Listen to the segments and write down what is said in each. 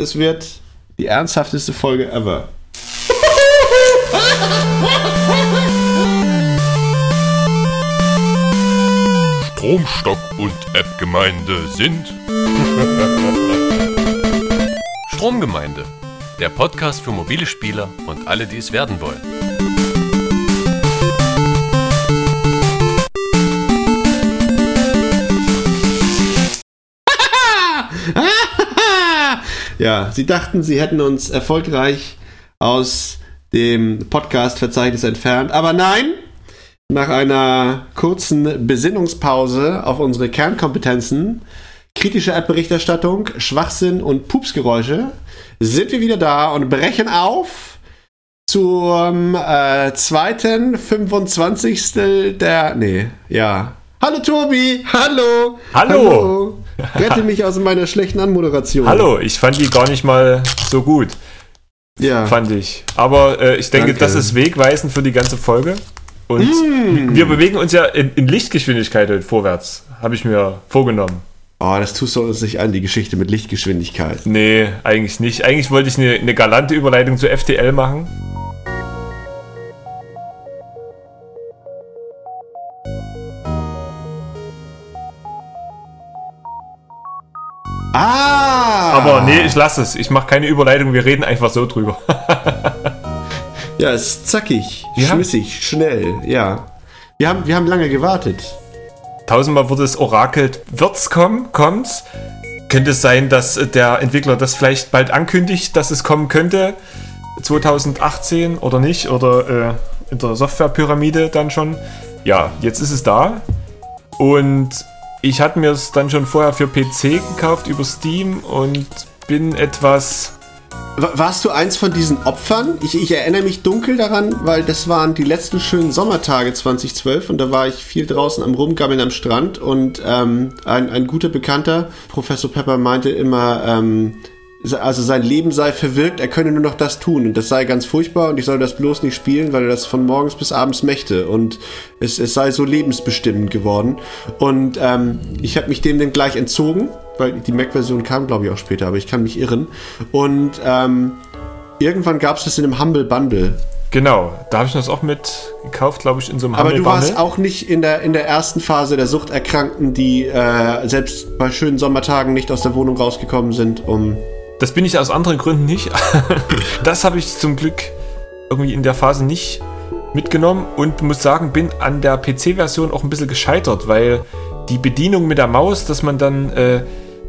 es wird die ernsthafteste Folge ever. Stromstock und App-Gemeinde sind Stromgemeinde, der Podcast für mobile Spieler und alle, die es werden wollen. Ja, sie dachten, sie hätten uns erfolgreich aus dem Podcast-Verzeichnis entfernt, aber nein, nach einer kurzen Besinnungspause auf unsere Kernkompetenzen, kritische App-Berichterstattung, Schwachsinn und Pupsgeräusche, sind wir wieder da und brechen auf zum äh, zweiten 25. der. Nee, ja. Hallo Tobi! Hallo! Hallo. Rette mich aus meiner schlechten Anmoderation. Hallo, ich fand die gar nicht mal so gut, Ja. fand ich. Aber äh, ich denke, Danke. das ist wegweisend für die ganze Folge. Und Mm. wir bewegen uns ja in, in Lichtgeschwindigkeit heute vorwärts, habe ich mir vorgenommen. Oh, das tust du uns nicht an, die Geschichte mit Lichtgeschwindigkeit. Nee, eigentlich nicht. Eigentlich wollte ich eine, eine galante Überleitung zu FTL machen. Ah! Aber nee, ich lasse es. Ich mache keine Überleitung, wir reden einfach so drüber. Ja, es ist zackig, Ja? schmissig, schnell, ja. Wir haben, wir haben lange gewartet. Tausendmal wurde es orakelt. Wird's kommen? Kommt's? Könnte es sein, dass äh, der Entwickler das vielleicht bald ankündigt, dass es kommen könnte? 2018 oder nicht? Oder äh, in der Softwarepyramide dann schon? Ja, jetzt ist es da. Und ich hatte mir es dann schon vorher für PC gekauft über Steam und bin etwas. Wa- Warst du eins von diesen Opfern? Ich, ich erinnere mich dunkel daran, weil das waren die letzten schönen Sommertage 2012 und da war ich viel draußen am Rumgammeln am Strand und ähm, ein, ein guter Bekannter, Professor Pepper, meinte immer, ähm, also sein Leben sei verwirkt, er könne nur noch das tun und das sei ganz furchtbar und ich soll das bloß nicht spielen, weil er das von morgens bis abends möchte und es, es sei so lebensbestimmend geworden. Und ähm, ich habe mich dem dann gleich entzogen, weil die Mac-Version kam, glaube ich, auch später, aber ich kann mich irren. Und ähm, irgendwann gab es das in einem Humble Bundle. Genau, da habe ich das auch mit gekauft, glaube ich, in so einem Aber du warst auch nicht in der, in der ersten Phase der Suchterkrankten, die äh, selbst bei schönen Sommertagen nicht aus der Wohnung rausgekommen sind, um Das bin ich aus anderen Gründen nicht. das habe ich zum Glück irgendwie in der Phase nicht mitgenommen und muss sagen, bin an der PC-Version auch ein bisschen gescheitert, weil die Bedienung mit der Maus, dass man dann äh,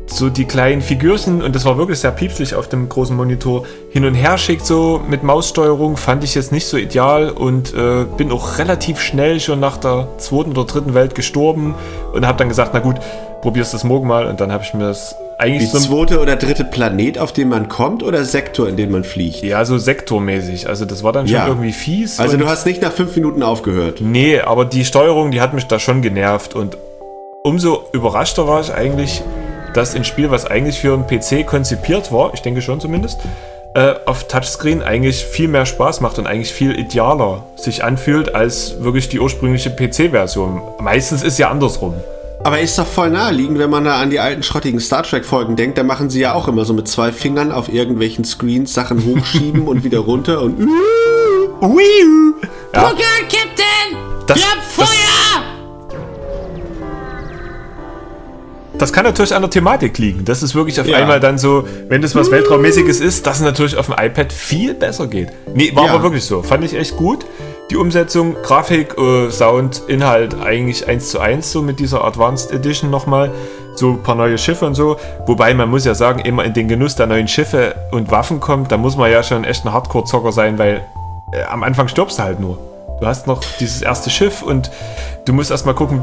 so die kleinen Figürchen, und das war wirklich sehr piepsig auf dem großen Monitor, hin und her schickt so mit Maussteuerung, fand ich jetzt nicht so ideal und äh, bin auch relativ schnell schon nach der zweiten oder dritten Welt gestorben und habe dann gesagt, na gut, probier's das morgen mal und dann habe ich mir das die eigentlich so ein zweite oder dritte Planet, auf den man kommt, oder Sektor, in den man fliegt. Ja, so sektormäßig. Also das war dann schon Ja. irgendwie fies. Also du hast nicht nach fünf Minuten aufgehört. Nee, aber die Steuerung, die hat mich da schon genervt. Und umso überraschter war ich eigentlich, dass ein Spiel, was eigentlich für einen PC konzipiert war, ich denke schon zumindest, äh, auf Touchscreen eigentlich viel mehr Spaß macht und eigentlich viel idealer sich anfühlt als wirklich die ursprüngliche PC-Version. Meistens ist ja andersrum. Aber ist doch voll naheliegend, wenn man da an die alten schrottigen Star Trek-Folgen denkt. Da machen sie ja auch immer so mit zwei Fingern auf irgendwelchen Screens Sachen hochschieben und wieder runter und. Ja, Guck an, Captain! Das- Wir haben das- Feuer! Das kann natürlich an der Thematik liegen. Das ist wirklich auf Ja. einmal dann so, wenn das was Weltraummäßiges ist, dass es natürlich auf dem iPad viel besser geht. Nee, war Ja. aber wirklich so. Fand ich echt gut. Die Umsetzung, Grafik, äh, Sound, Inhalt eigentlich eins zu eins so mit dieser Advanced Edition nochmal. So ein paar neue Schiffe und so. Wobei man muss ja sagen, immer in den Genuss der neuen Schiffe und Waffen kommt, da muss man ja schon echt ein Hardcore-Zocker sein, weil äh, am Anfang stirbst du halt nur. Du hast noch dieses erste Schiff und du musst erstmal gucken,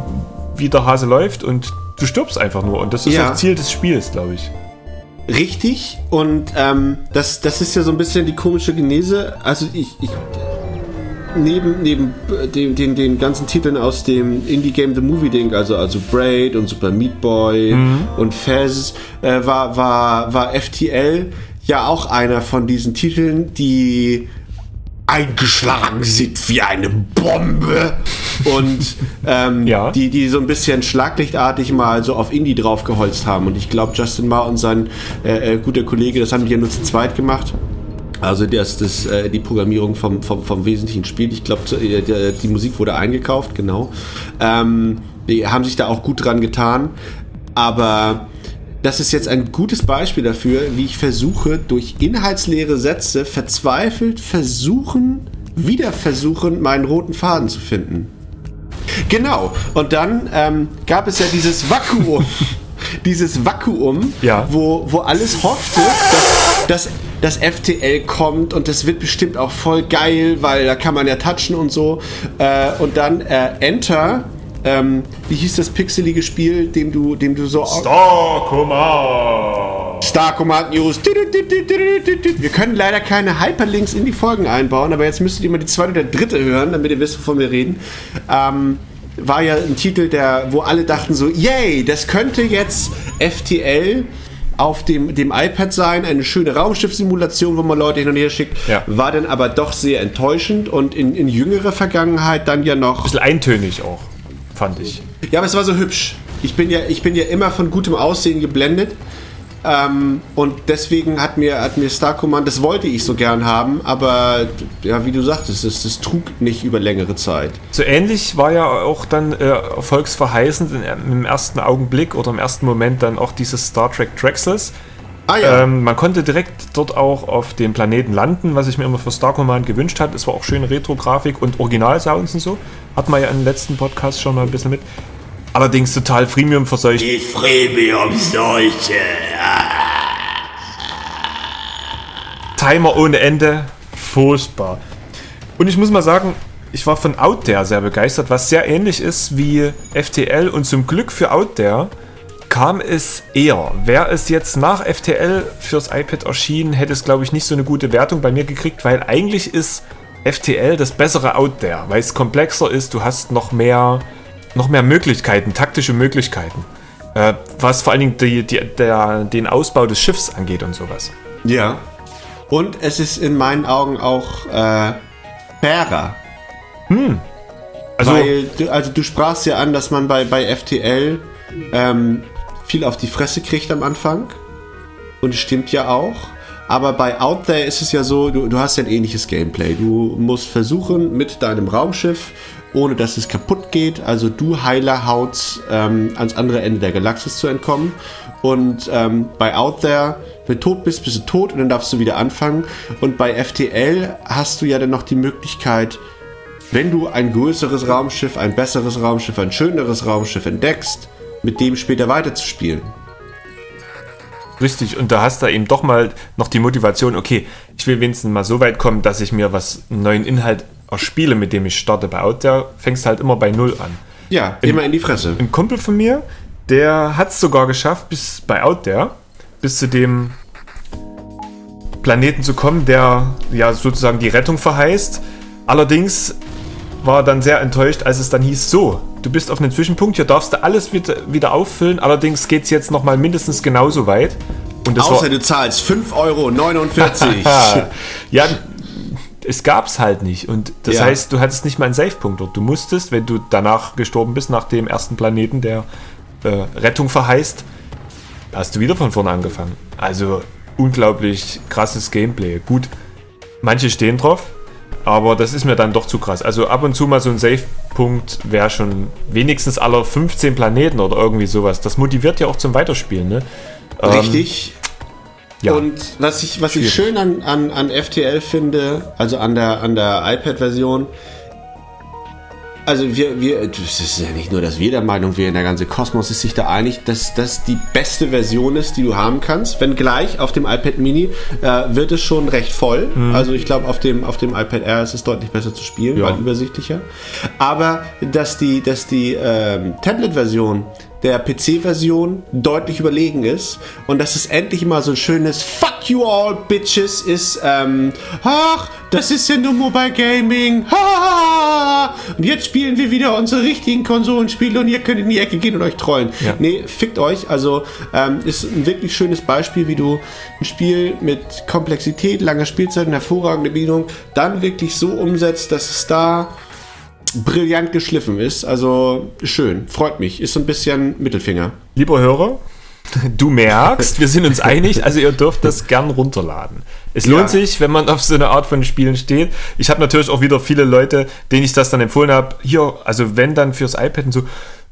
wie der Hase läuft und du stirbst einfach nur. Und das ist Ja. auch Ziel des Spiels, glaube ich. Richtig. Und ähm, das, das ist ja so ein bisschen die komische Genese. Also ich. ich Neben, neben äh, den, den, den ganzen Titeln aus dem Indie Game The Movie Ding, also, also Braid und Super Meat Boy und Fez, äh, war, war, war FTL ja auch einer von diesen Titeln, die eingeschlagen sind wie eine Bombe und ähm, ja. die, die so ein bisschen schlaglichtartig mal so auf Indie draufgeholzt haben. Und ich glaube, Justin Ma und sein äh, äh, guter Kollege, das haben die ja nur zu zweit gemacht. Also das, das, äh, die Programmierung vom, vom, vom wesentlichen Spiel. Ich glaube, äh, die, die, Musik wurde eingekauft, genau. Ähm, die haben sich da auch gut dran getan. Aber das ist jetzt ein gutes Beispiel dafür, wie ich versuche, durch inhaltsleere Sätze verzweifelt versuchen, wieder versuchen, meinen roten Faden zu finden. Genau. Und dann ähm, gab es ja dieses Vakuum. dieses Vakuum, ja. wo, wo alles hoffte, dass, dass das FTL kommt und das wird bestimmt auch voll geil, weil da kann man ja touchen und so. Äh, und dann äh, Enter ähm, wie hieß das pixelige Spiel, dem du, dem du so. Star Command! Star Command News. Wir können leider keine Hyperlinks in die Folgen einbauen, aber jetzt müsstet ihr mal die zweite oder dritte hören, damit ihr wisst, wovon wir reden. Ähm, war ja ein Titel, der, wo alle dachten so, yay, das könnte jetzt FTL auf dem, dem iPad sein, eine schöne Raumschiffsimulation, wo man Leute hin und her schickt, ja. war dann aber doch sehr enttäuschend und in, in jüngerer Vergangenheit dann ja noch. Ein bisschen eintönig auch fand ich. Ja, aber es war so hübsch. Ich bin ja, ich bin ja immer von gutem Aussehen geblendet. Ähm, und deswegen hat mir, hat mir Star Command, das wollte ich so gern haben, aber ja, wie du sagtest, es, es trug nicht über längere Zeit. So ähnlich war ja auch dann äh, erfolgsverheißend im ersten Augenblick oder im ersten Moment dann auch dieses Star Trek Drexels. Ah, ja. ähm, man konnte direkt dort auch auf dem Planeten landen, was ich mir immer für Star Command gewünscht hatte. Es war auch schöne Retro-Grafik und Original-Sounds und so. Hat man ja im letzten Podcast schon mal ein bisschen mit. Allerdings total Freemium verseucht. Die Freemium-Seuche. Timer ohne Ende. Furchtbar. Und ich muss mal sagen, ich war von Out There sehr begeistert, was sehr ähnlich ist wie FTL und zum Glück für Out There kam es eher. Wäre es jetzt nach FTL fürs iPad erschienen, hätte es, glaube ich, nicht so eine gute Wertung bei mir gekriegt, weil eigentlich ist FTL das bessere Out there, weil es komplexer ist, du hast noch mehr, noch mehr Möglichkeiten, taktische Möglichkeiten. Äh, was vor allen Dingen die, die, der, den Ausbau des Schiffs angeht und sowas. Ja. Und es ist in meinen Augen auch äh, fairer. Hm. Also, Weil, du, also du sprachst ja an, dass man bei, bei FTL ähm, viel auf die Fresse kriegt am Anfang. Und es stimmt ja auch. Aber bei Out There ist es ja so, du, du hast ja ein ähnliches Gameplay. Du musst versuchen, mit deinem Raumschiff, ohne dass es kaputt geht, also du Heiler Hauts ähm, ans andere Ende der Galaxis zu entkommen. Und ähm, bei Out There, wenn du tot bist, bist du tot und dann darfst du wieder anfangen. Und bei FTL hast du ja dann noch die Möglichkeit, wenn du ein größeres Raumschiff, ein besseres Raumschiff, ein schöneres Raumschiff entdeckst, mit dem später weiterzuspielen. Richtig, und da hast du eben doch mal noch die Motivation, okay, ich will wenigstens mal so weit kommen, dass ich mir was neuen Inhalt erspiele, mit dem ich starte. Bei Outdoor fängst halt immer bei Null an. Ja, immer in die Fresse. Ein Kumpel von mir, der hat es sogar geschafft, bis bei Outdoor, bis zu dem Planeten zu kommen, der ja sozusagen die Rettung verheißt. Allerdings war dann sehr enttäuscht, als es dann hieß, so, du bist auf einem Zwischenpunkt, hier darfst du alles wieder, wieder auffüllen, allerdings geht es jetzt nochmal mindestens genauso weit. Außer war, du zahlst 5,49 Euro. ja, es gab es halt nicht. Und das ja. heißt, du hattest nicht mal einen Safe-Punkt dort. Du musstest, wenn du danach gestorben bist, nach dem ersten Planeten, der äh, Rettung verheißt, hast du wieder von vorne angefangen. Also unglaublich krasses Gameplay. Gut, manche stehen drauf, aber das ist mir dann doch zu krass. Also ab und zu mal so ein Save-Punkt wäre schon wenigstens aller 15 Planeten oder irgendwie sowas. Das motiviert ja auch zum Weiterspielen, ne? Richtig. Ähm, ja. Und was ich, was ich schön an, an, an FTL finde, also an der, an der iPad-Version, also wir, wir, es ist ja nicht nur, dass wir der Meinung wären, der ganze Kosmos ist sich da einig, dass das die beste Version ist, die du haben kannst. Wenn gleich auf dem iPad Mini äh, wird es schon recht voll. Mhm. Also ich glaube, auf dem, auf dem iPad Air ist es deutlich besser zu spielen, ja. weil übersichtlicher. Aber dass die, dass die ähm, Tablet-Version der PC-Version deutlich überlegen ist und dass es endlich mal so ein schönes Fuck you all bitches ist. Ähm, ach, das ist ja nur Mobile Gaming. Ha! Und jetzt spielen wir wieder unsere richtigen Konsolenspiele und ihr könnt in die Ecke gehen und euch trollen. Ja. Nee, fickt euch. Also ähm, ist ein wirklich schönes Beispiel, wie du ein Spiel mit Komplexität, langer Spielzeit und hervorragender Bedienung dann wirklich so umsetzt, dass es da brillant geschliffen ist. Also schön, freut mich. Ist so ein bisschen Mittelfinger. Lieber Hörer, du merkst, wir sind uns einig, also ihr dürft das gern runterladen. Es lohnt Ja. sich, wenn man auf so eine Art von Spielen steht. Ich habe natürlich auch wieder viele Leute, denen ich das dann empfohlen habe. Hier, also wenn dann fürs iPad und so,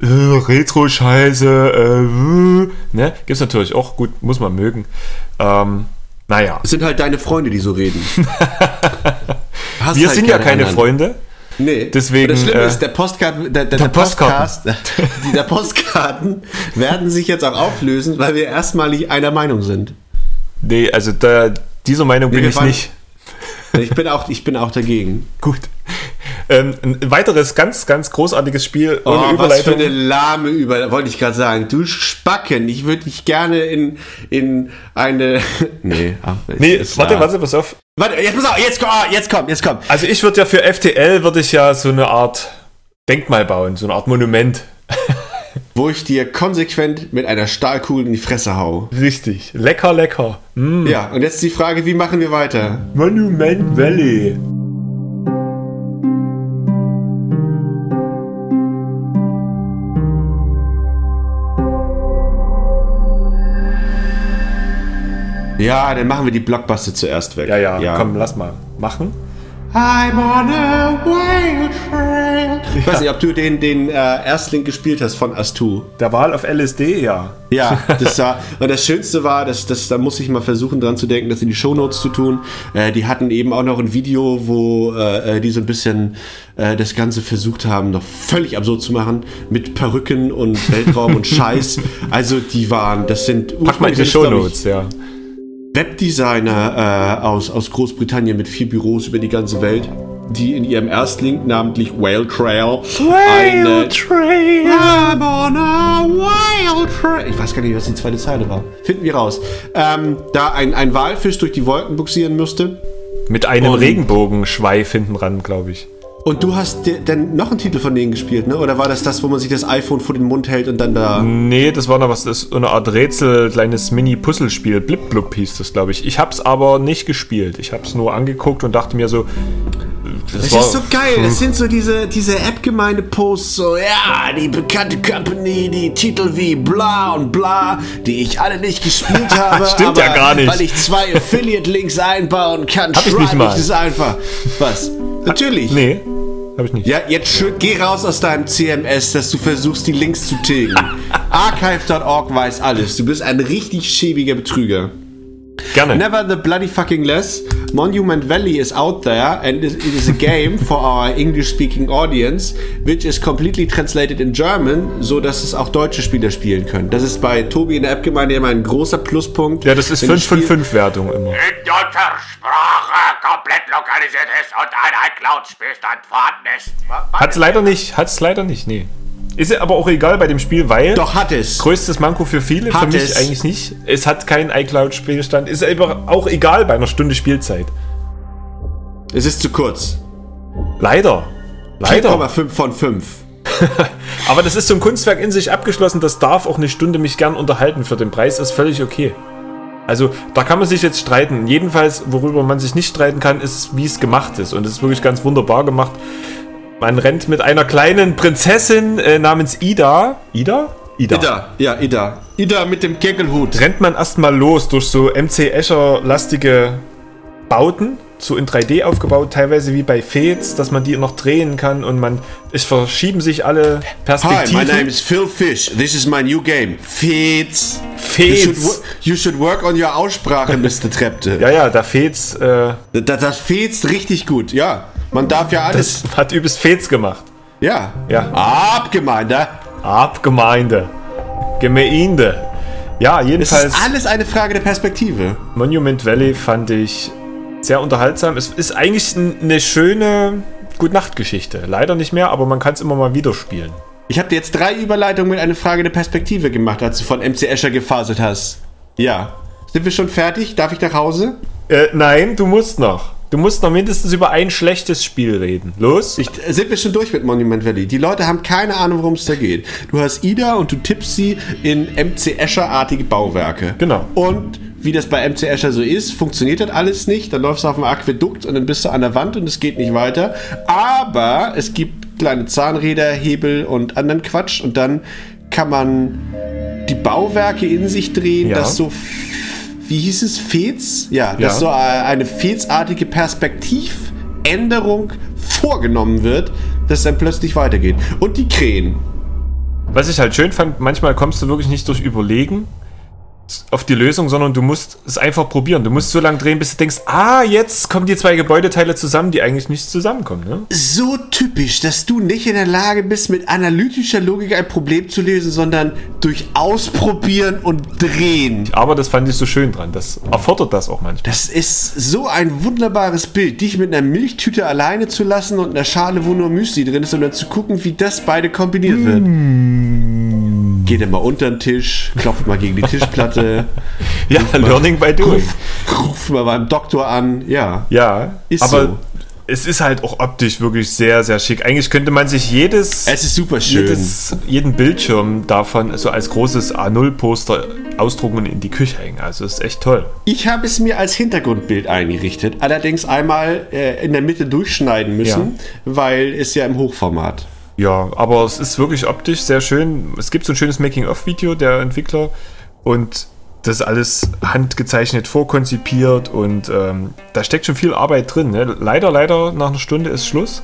äh, Retro-Scheiße, äh, ne? Gibt's natürlich auch, gut, muss man mögen. Ähm, naja, Es sind halt deine Freunde, die so reden. Wir halt sind ja keine keine anderen. Freunde. Nee. Deswegen, das Schlimme äh, ist, der Postcard, der, der, der. Podcast, die der Postkarten werden sich jetzt auch auflösen, weil wir erstmalig einer Meinung sind. Nee, also da, dieser Meinung bin wir ich waren- nicht. Ich bin auch, ich bin auch dagegen. Gut. Ähm, ein weiteres ganz, ganz großartiges Spiel Oh, ohne was für Überleitung. eine lahme Über, wollte ich gerade sagen. Du Spacken, ich würde dich gerne in, in eine. Nee, ach, Nee, warte, warte, pass auf. Warte, jetzt auf, jetzt komm, ah, jetzt komm, jetzt komm. Also ich würde ja für FTL würde ich ja so eine Art Denkmal bauen, so eine Art Monument. Wo ich dir konsequent mit einer Stahlkugel in die Fresse hau. Richtig. Lecker, lecker. Mm. Ja, und jetzt die Frage, wie machen wir weiter? Monument Valley. Ja, dann machen wir die Blockbuster zuerst weg. Ja, ja, komm, lass mal machen. I'm on a whale trail. Ich weiß nicht, ob du den, den äh, Erstling gespielt hast von Astu. Der Wahl auf LSD, ja. Ja, das war, und das Schönste war, dass, dass da muss ich mal versuchen dran zu denken, das in die Shownotes zu tun. Äh, die hatten eben auch noch ein Video, wo äh, die so ein bisschen äh, das Ganze versucht haben, noch völlig absurd zu machen, mit Perücken und Weltraum und Scheiß. Also die waren, das sind Pack mal in die Shownotes, ja. Webdesigner äh, aus, aus Großbritannien mit vier Büros über die ganze Welt, die in ihrem Erstlink, namentlich Whale Trail, eine Trail. I'm on a wild trail. Ich weiß gar nicht, was die zweite Zeile war. Finden wir raus. Ähm, da ein, ein Walfisch durch die Wolken buxieren musste. Mit einem Und- Regenbogenschweif hinten ran, glaube ich. Und du hast dann noch einen Titel von denen gespielt, ne? Oder war das das, wo man sich das iPhone vor den Mund hält und dann da. Nee, das war noch was, das ist so eine Art Rätsel, kleines Mini-Puzzlespiel. Blip Blub hieß das, glaube ich. Ich hab's aber nicht gespielt. Ich hab's nur angeguckt und dachte mir so. Das, Das ist so geil. Das sind so diese, diese App-Gemeinde-Posts, so, ja, die bekannte Company, die Titel wie bla und bla, die ich alle nicht gespielt habe. Stimmt ja aber gar nicht. Weil ich zwei Affiliate-Links einbauen kann, Hab ich nicht schreibe mal. ich es einfach. Was? Natürlich. Nee, hab ich nicht. Ja, jetzt schön, geh raus aus deinem CMS, dass du versuchst, die Links zu tilgen. Archive.org weiß alles. Du bist ein richtig schäbiger Betrüger. Gerne. Never the bloody fucking less. Monument Valley is out there and it is a game for our English speaking audience, which is completely translated in German, so dass es auch deutsche Spieler spielen können. Das ist bei Tobi in der App-Gemeinde immer ein großer Pluspunkt. Ja, das ist Wenn das 5 von Spiel- 5 Wertung immer. in deutscher Sprache komplett lokalisiert ist und ein iCloud-Spielstand vorhanden ist. Hat's leider nicht, hat's leider nicht, nee. Ist aber auch egal bei dem Spiel, weil. Doch, hat es. Größtes Manko für viele, für Hat mich es. eigentlich nicht. Es hat keinen iCloud-Spielstand. Ist aber auch egal bei einer Stunde Spielzeit. Es ist zu kurz. Leider. Leider. 4,5 von 5. Aber das ist so ein Kunstwerk in sich abgeschlossen, das darf auch eine Stunde mich gern unterhalten. Für den Preis ist völlig okay. Also, da kann man sich jetzt streiten. Jedenfalls, worüber man sich nicht streiten kann, ist, wie es gemacht ist. Und es ist wirklich ganz wunderbar gemacht. Man rennt mit einer kleinen Prinzessin äh, namens Ida. Ida? Ida. Ida, ja, Ida. Ida mit dem Geckelhut. Rennt man erstmal los durch so MC Escher-lastige Bauten, so in 3D aufgebaut, teilweise wie bei Fates, dass man die noch drehen kann und man. Es verschieben sich alle Hi, Perspektiven. my name is Phil Fish. This is my new game. Fetz. Fetz. You should, you should work on your Aussprache, Mr. Trepte. Ja, ja, da Fates äh, Das, das fetzt richtig gut, ja. Man darf ja alles. das hat übelst Fates gemacht. ja. Ja. Abgemeinde. Abgemeinde. Gemeinde. Ja, Es jedenfalls ist alles eine Frage der Perspektive. Monument Valley fand ich sehr unterhaltsam. Es ist eigentlich eine schöne Gute-Nacht-Geschichte. Leider nicht mehr, aber man kann es immer mal wieder spielen. Ich habe dir jetzt drei Überleitungen mit einer Frage der Perspektive gemacht, als du von MC Escher gefaselt hast. Ja. Sind wir schon fertig? Darf ich nach Hause? Äh, nein, du musst noch. Du musst noch mindestens über ein schlechtes Spiel reden. Los? Ich, sind wir schon durch mit Monument Valley? Die Leute haben keine Ahnung, worum es da geht. Du hast Ida und du tippst sie in MC Escher-artige Bauwerke. Genau. Und wie das bei MC Escher so ist, funktioniert das alles nicht. Dann läufst du auf dem Aquädukt und dann bist du an der Wand und es geht nicht weiter. Aber es gibt kleine Zahnräder, Hebel und anderen Quatsch und dann kann man die Bauwerke in sich drehen, Ja. dass so wie hieß es, Fez? Ja, dass Ja. so äh, eine Fezartige Perspektivänderung vorgenommen wird, dass es dann plötzlich weitergeht. Und die Krähen. Was ich halt schön fand, manchmal kommst du wirklich nicht durch Überlegen auf die Lösung, sondern du musst es einfach probieren. Du musst so lange drehen, bis du denkst, ah, jetzt kommen die zwei Gebäudeteile zusammen, die eigentlich nicht zusammenkommen. Ne? So typisch, dass du nicht in der Lage bist, mit analytischer Logik ein Problem zu lösen, sondern durch Ausprobieren und Drehen. Aber das fand ich so schön dran. Das erfordert das auch manchmal. Das ist so ein wunderbares Bild, dich mit einer Milchtüte alleine zu lassen und einer Schale, wo nur Müsli drin ist, und dann zu gucken, wie das beide kombiniert wird. Geht immer unter den Tisch, klopft mal gegen die Tischplatte, Ja, Learning by Doing. ruft mal beim Doktor an. Ja, Ja, Ist aber so. es ist halt auch optisch wirklich sehr, sehr schick. Eigentlich könnte man sich jedes, es ist super schön. jedes jeden Bildschirm davon so als großes A0-Poster ausdrucken und in die Küche hängen. Also ist echt toll. Ich habe es mir als Hintergrundbild eingerichtet, allerdings einmal äh, in der Mitte durchschneiden müssen, weil es ja im Hochformat. Ja, aber es ist wirklich optisch sehr schön. Es gibt so ein schönes Making-of-Video der Entwickler und das ist alles handgezeichnet, vorkonzipiert und ähm, da steckt schon viel Arbeit drin. Ne? Leider, leider, nach einer Stunde ist Schluss.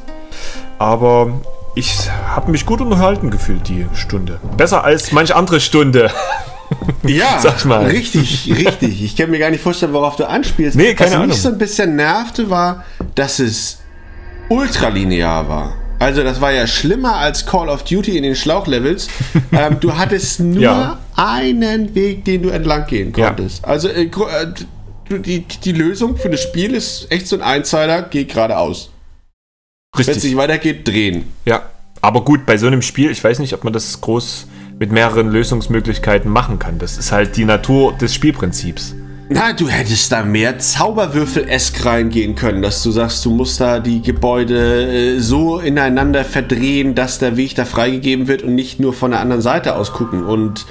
Aber ich habe mich gut unterhalten gefühlt, die Stunde. Besser als manche andere Stunde. Ja, Sag mal. richtig, richtig. Ich kann mir gar nicht vorstellen, worauf du anspielst. Nee, keine Was Ahnung. mich so ein bisschen nervte, war, dass es ultralinear war. Also das war ja schlimmer als Call of Duty in den Schlauchlevels. ähm, du hattest nur Ja. einen Weg, den du entlang gehen Ja. konntest. Also äh, äh, die, die Lösung für das Spiel ist echt so ein Einzeiler, geh geradeaus. Wenn es nicht weitergeht, drehen. Ja. Aber gut, bei so einem Spiel, ich weiß nicht, ob man das groß mit mehreren Lösungsmöglichkeiten machen kann. Das ist halt die Natur des Spielprinzips. Na, du hättest da mehr Zauberwürfel-esk reingehen können, dass du sagst, du musst da die Gebäude äh, so ineinander verdrehen, dass der Weg da freigegeben wird und nicht nur von der anderen Seite aus gucken. Und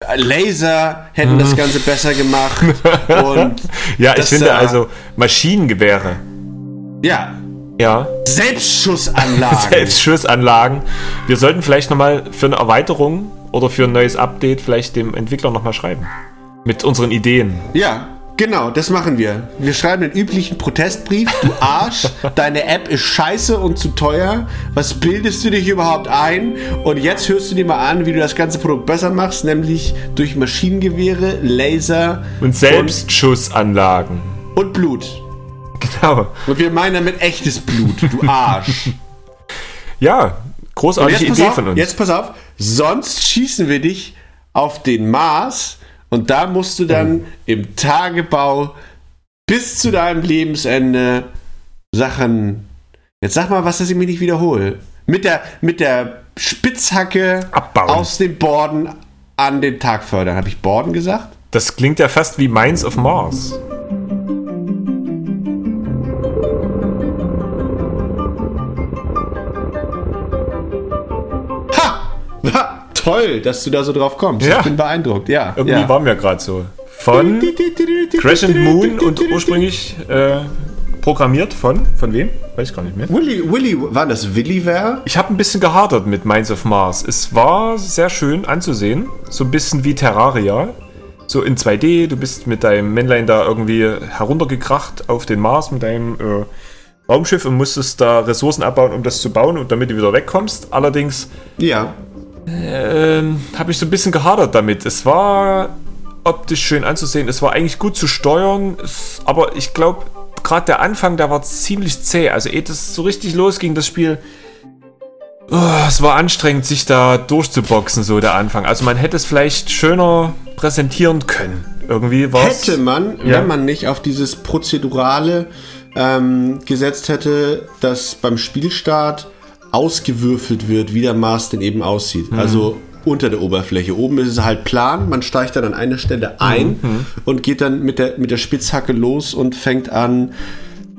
äh, Laser hätten das Ganze besser gemacht. Und Ja, ich finde äh, also Maschinengewehre. ja, Ja. Selbstschussanlagen. Selbstschussanlagen. Wir sollten vielleicht nochmal für eine Erweiterung oder für ein neues Update vielleicht dem Entwickler nochmal schreiben. Mit unseren Ideen. Ja, genau, das machen wir. Wir schreiben den üblichen Protestbrief. Du Arsch, deine App ist scheiße und zu teuer. Was bildest du dich überhaupt ein? Und jetzt hörst du dir mal an, wie du das ganze Produkt besser machst, nämlich durch Maschinengewehre, Laser Und Selbstschussanlagen. und, und Blut. Genau. Und wir meinen damit echtes Blut, du Arsch. Ja, großartige Idee auf, von uns. jetzt pass auf, sonst schießen wir dich auf den Mars und da musst du dann im Tagebau bis zu deinem Lebensende Sachen. Jetzt sag mal, was, dass ich mich nicht wiederhole. Mit der, mit der Spitzhacke Abbauen. aus dem Borden an den Tag fördern. Habe ich Borden gesagt? Das klingt ja fast wie Minds of Mars. Toll, dass du da so drauf kommst. Ja. Ich bin beeindruckt, ja. Irgendwie ja. waren wir gerade so. Von Crescent Moon und ursprünglich äh, programmiert von, von wem? Weiß ich gar nicht mehr. Willy, Willy, war das Williware? Ich habe ein bisschen gehadert mit Minds of Mars. Es war sehr schön anzusehen. So ein bisschen wie Terraria. So in 2D. Du bist mit deinem Männlein da irgendwie heruntergekracht auf den Mars mit deinem äh, Raumschiff und musstest da Ressourcen abbauen, um das zu bauen und damit du wieder wegkommst. Allerdings Ja. Ähm, habe ich so ein bisschen gehadert damit. Es war optisch schön anzusehen. Es war eigentlich gut zu steuern. Es, aber ich glaube, gerade der Anfang, der war ziemlich zäh. Also ehe das so richtig losging, das Spiel. Oh, es war anstrengend, sich da durchzuboxen, so der Anfang. Also man hätte es vielleicht schöner präsentieren können. Irgendwie war Hätte man, Ja. wenn man nicht auf dieses Prozedurale ähm, gesetzt hätte, dass beim Spielstart ausgewürfelt wird, wie der Mars denn eben aussieht. Also unter der Oberfläche. Oben ist es halt plan, man steigt dann an eine Stelle ein und geht dann mit der, mit der Spitzhacke los und fängt an,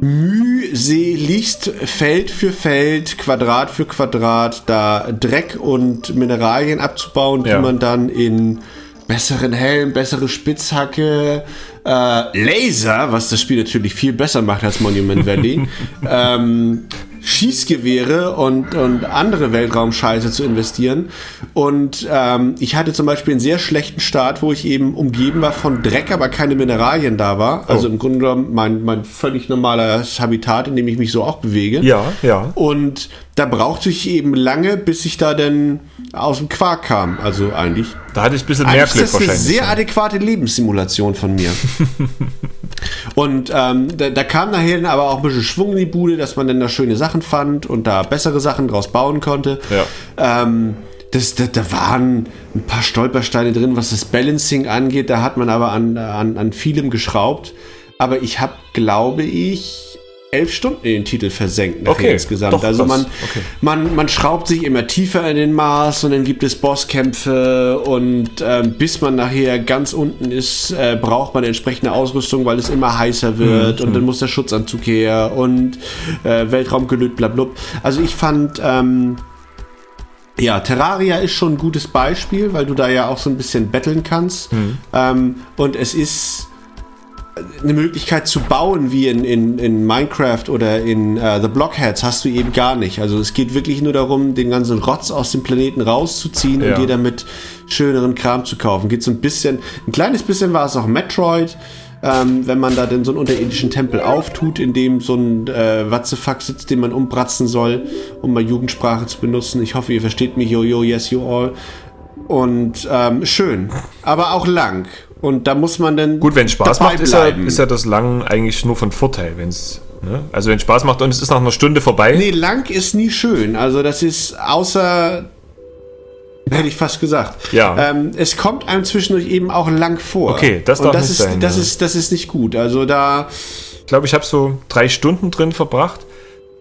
mühseligst Feld für Feld, Quadrat für Quadrat, da Dreck und Mineralien abzubauen, Ja. die man dann in besseren Helm, bessere Spitzhacke, äh, Laser, was das Spiel natürlich viel besser macht als Monument Valley, ähm, Schießgewehre und, und andere Weltraumscheiße zu investieren. Und ähm, ich hatte zum Beispiel einen sehr schlechten Start, wo ich eben umgeben war von Dreck, aber keine Mineralien da war. Also im Grunde genommen mein, mein völlig normales Habitat, in dem ich mich so auch bewege. Ja, ja. Und da brauchte ich eben lange, bis ich da dann aus dem Quark kam. Also eigentlich. Da hatte ich ein bisschen mehr Glück ist das eine wahrscheinlich. sehr adäquate Lebenssimulation von mir. und ähm, da, da kam nachher dann aber auch ein bisschen Schwung in die Bude, dass man dann da schöne Sachen fand und da bessere Sachen draus bauen konnte. Ja. Ähm, das, da, da waren ein paar Stolpersteine drin, was das Balancing angeht. Da hat man aber an, an, an vielem geschraubt. Aber ich habe, glaube ich, elf Stunden in den Titel versenkt Okay, insgesamt. doch, also man, Okay. man, man schraubt sich immer tiefer in den Mars und dann gibt es Bosskämpfe und ähm, bis man nachher ganz unten ist, äh, braucht man entsprechende Ausrüstung, weil es immer heißer wird Mhm, und dann muss der Schutzanzug her und äh, Weltraumgelöt, blablub. Also ich fand, ähm, ja, Terraria ist schon ein gutes Beispiel, weil du da ja auch so ein bisschen betteln kannst. Mhm. Ähm, und es ist eine Möglichkeit zu bauen wie in, in, in Minecraft oder in äh, The Blockheads hast du eben gar nicht. Also es geht wirklich nur darum, den ganzen Rotz aus dem Planeten rauszuziehen Ja. und dir damit schöneren Kram zu kaufen. Geht so ein bisschen, ein kleines bisschen war es auch Metroid, ähm, wenn man da denn so einen unterirdischen Tempel auftut, in dem so ein äh, Watzefuck sitzt, den man umbratzen soll, um mal Jugendsprache zu benutzen. Ich hoffe, ihr versteht mich, yo, yo, yes, you all. Und ähm, schön, aber auch lang. Und da muss man dann Gut, wenn es Spaß macht, ist ja, ist ja das Lang eigentlich nur von Vorteil. Wenn's, ne? Also wenn es Spaß macht und es ist nach einer Stunde vorbei. Nee, lang ist nie schön. Also das ist außer. Hätte ich fast gesagt. Ja. Ähm, es kommt einem zwischendurch eben auch lang vor. Okay, das Und darf das nicht ist, sein, Das, ja. ist, das ist nicht gut. Also da. Ich glaube, ich habe so drei Stunden drin verbracht.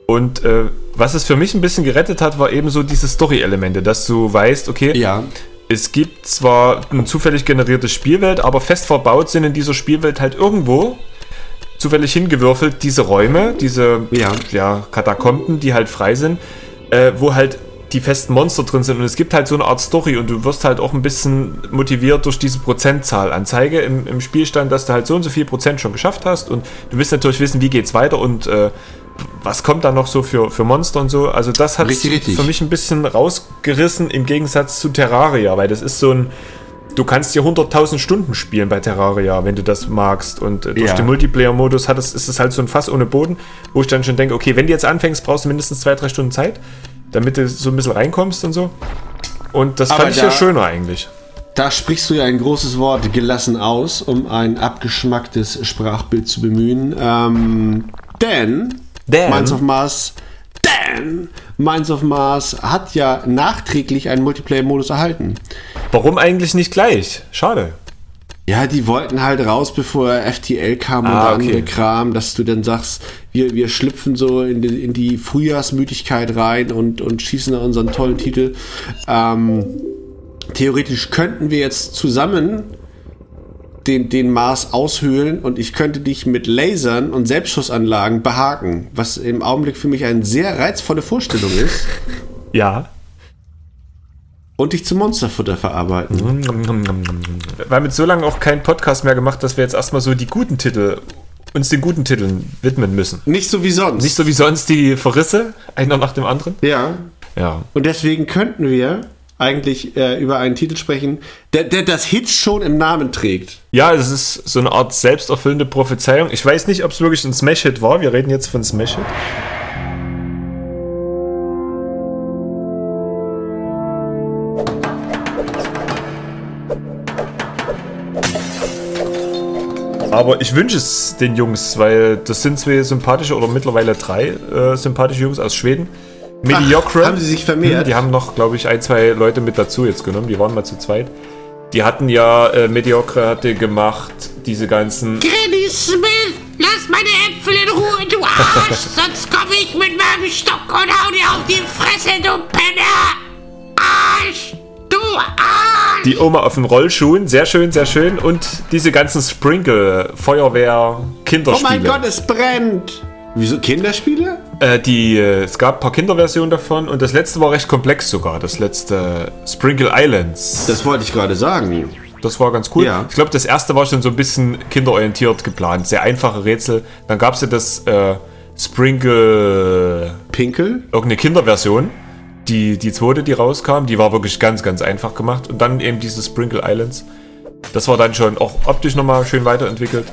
Und äh, was es für mich ein bisschen gerettet hat, war eben so diese Story-Elemente, dass du weißt, okay, Ja. Es gibt zwar eine zufällig generierte Spielwelt, aber fest verbaut sind in dieser Spielwelt halt irgendwo zufällig hingewürfelt diese Räume, diese Ja. ja, Katakomben, die halt frei sind, äh, wo halt die festen Monster drin sind und es gibt halt so eine Art Story und du wirst halt auch ein bisschen motiviert durch diese Prozentzahlanzeige im, im Spielstand, dass du halt so und so viel Prozent schon geschafft hast und du willst natürlich wissen, wie geht's weiter und äh, was kommt da noch so für, für Monster und so. Also das hat für mich ein bisschen rausgerissen im Gegensatz zu Terraria, weil das ist so ein Du kannst hier 100.000 Stunden spielen bei Terraria, wenn du das magst. Und äh, durch Ja. den Multiplayer-Modus hat es, ist es halt so ein Fass ohne Boden, wo ich dann schon denke, okay, wenn du jetzt anfängst, brauchst du mindestens zwei, drei Stunden Zeit, damit du so ein bisschen reinkommst und so. Und das Aber fand ich da- ja schöner eigentlich. Da sprichst du ja ein großes Wort gelassen aus, um ein abgeschmacktes Sprachbild zu bemühen. Ähm, denn Denn? Minds of Mars, denn Minds of Mars hat ja nachträglich einen Multiplayer-Modus erhalten. Warum eigentlich nicht gleich? Schade. Ja, die wollten halt raus, bevor FTL kam und Ah, der andere okay. Kram, dass du dann sagst, wir, wir schlüpfen so in die, in die Frühjahrsmüdigkeit rein und, und schießen unseren tollen Titel. Ähm, theoretisch könnten wir jetzt zusammen den, den Mars aushöhlen und ich könnte dich mit Lasern und Selbstschussanlagen behaken, was im Augenblick für mich eine sehr reizvolle Vorstellung ist Ja. und dich zum Monsterfutter verarbeiten. Wir haben jetzt so lange auch keinen Podcast mehr gemacht, dass wir jetzt erstmal so die guten Titel, uns den guten Titeln widmen müssen. Nicht so wie sonst. Nicht so wie sonst die Verrisse, einer nach dem anderen. ja. Ja. Und deswegen könnten wir eigentlich äh, über einen Titel sprechen, der, der das Hit schon im Namen trägt. Ja, es ist so eine Art selbsterfüllende Prophezeiung. Ich weiß nicht, ob es wirklich ein Smash-Hit war. Wir reden jetzt von Smash-Hit. Aber ich wünsche es den Jungs, weil das sind zwei sympathische oder mittlerweile drei äh, sympathische Jungs aus Schweden. Mediocre. haben sie sich vermehrt? Die haben noch, glaube ich, ein, zwei Leute mit dazu jetzt genommen. Die waren mal zu zweit. Die hatten ja, äh, Mediocre hatte gemacht, diese ganzen. Granny Smith, lass meine Äpfel in Ruhe, du Arsch, sonst komme ich mit meinem Stock und hau dir auf die Fresse, du Penner! Arsch! Du Arsch! Die Oma auf den Rollschuhen, sehr schön, sehr schön. Und diese ganzen Sprinkle, Feuerwehr, Oh Kinderspiele. mein Gott, es brennt! Wieso Kinderspiele? Äh, die, äh, es gab ein paar Kinderversionen davon und das letzte war recht komplex sogar. Das letzte Sprinkle Islands. Das wollte ich gerade sagen. Das war ganz cool. Ja. Ich glaube, das erste war schon so ein bisschen kinderorientiert geplant. Sehr einfache Rätsel. Dann gab es ja das äh, Sprinkle, Pinkel? irgendeine Kinderversion. Die, die zweite, die rauskam, die war wirklich ganz, ganz einfach gemacht. Und dann eben diese Sprinkle Islands. Das war dann schon auch optisch nochmal schön weiterentwickelt.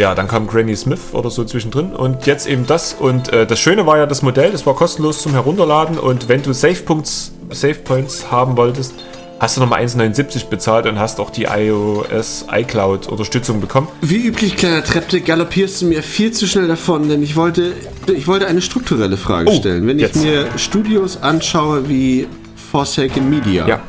Ja, dann kam Granny Smith oder so zwischendrin und jetzt eben das. Und äh, das Schöne war ja das Modell, das war kostenlos zum Herunterladen und wenn du Save Points, Save Points haben wolltest, hast du nochmal 1,79 bezahlt und hast auch die iOS iCloud Unterstützung bekommen. Wie üblich, kleiner Trepte, galoppierst du mir viel zu schnell davon, denn ich wollte, ich wollte eine strukturelle Frage Oh, stellen. Wenn jetzt. ich mir Studios anschaue wie Forsaken Media, Ja,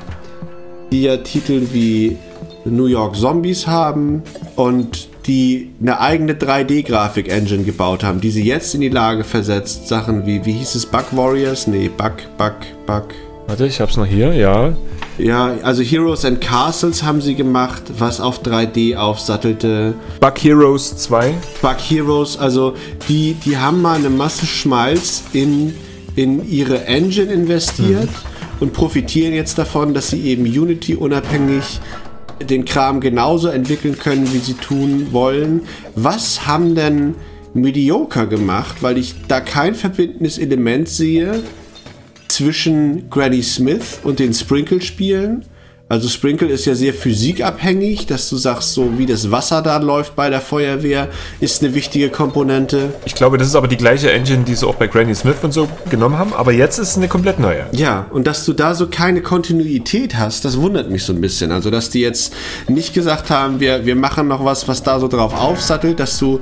die ja Titel wie New York Zombies haben und die eine eigene 3D-Grafik-Engine gebaut haben, die sie jetzt in die Lage versetzt, Sachen wie, wie hieß es, Bug Warriors? Nee, Bug, Bug, Bug. warte, ich hab's noch hier, ja. Ja, also Heroes and Castles haben sie gemacht, was auf 3D aufsattelte. Bug Heroes 2. Bug Heroes, also die, die haben mal eine Masse Schmalz in, in ihre Engine investiert und profitieren jetzt davon, dass sie eben Unity unabhängig den Kram genauso entwickeln können, wie sie tun wollen. Was haben denn Mediocre gemacht, weil ich da kein verbindendes Element sehe zwischen Granny Smith und den Sprinkle-Spielen. Also Sprinkle ist ja sehr physikabhängig, dass du sagst, so wie das Wasser da läuft bei der Feuerwehr, ist eine wichtige Komponente. Ich glaube, das ist aber die gleiche Engine, die sie auch bei Granny Smith und so genommen haben, aber jetzt ist es eine komplett neue. Ja, und dass du da so keine Kontinuität hast, das wundert mich so ein bisschen. Also, dass die jetzt nicht gesagt haben, wir, wir machen noch was, was da so drauf aufsattelt, dass du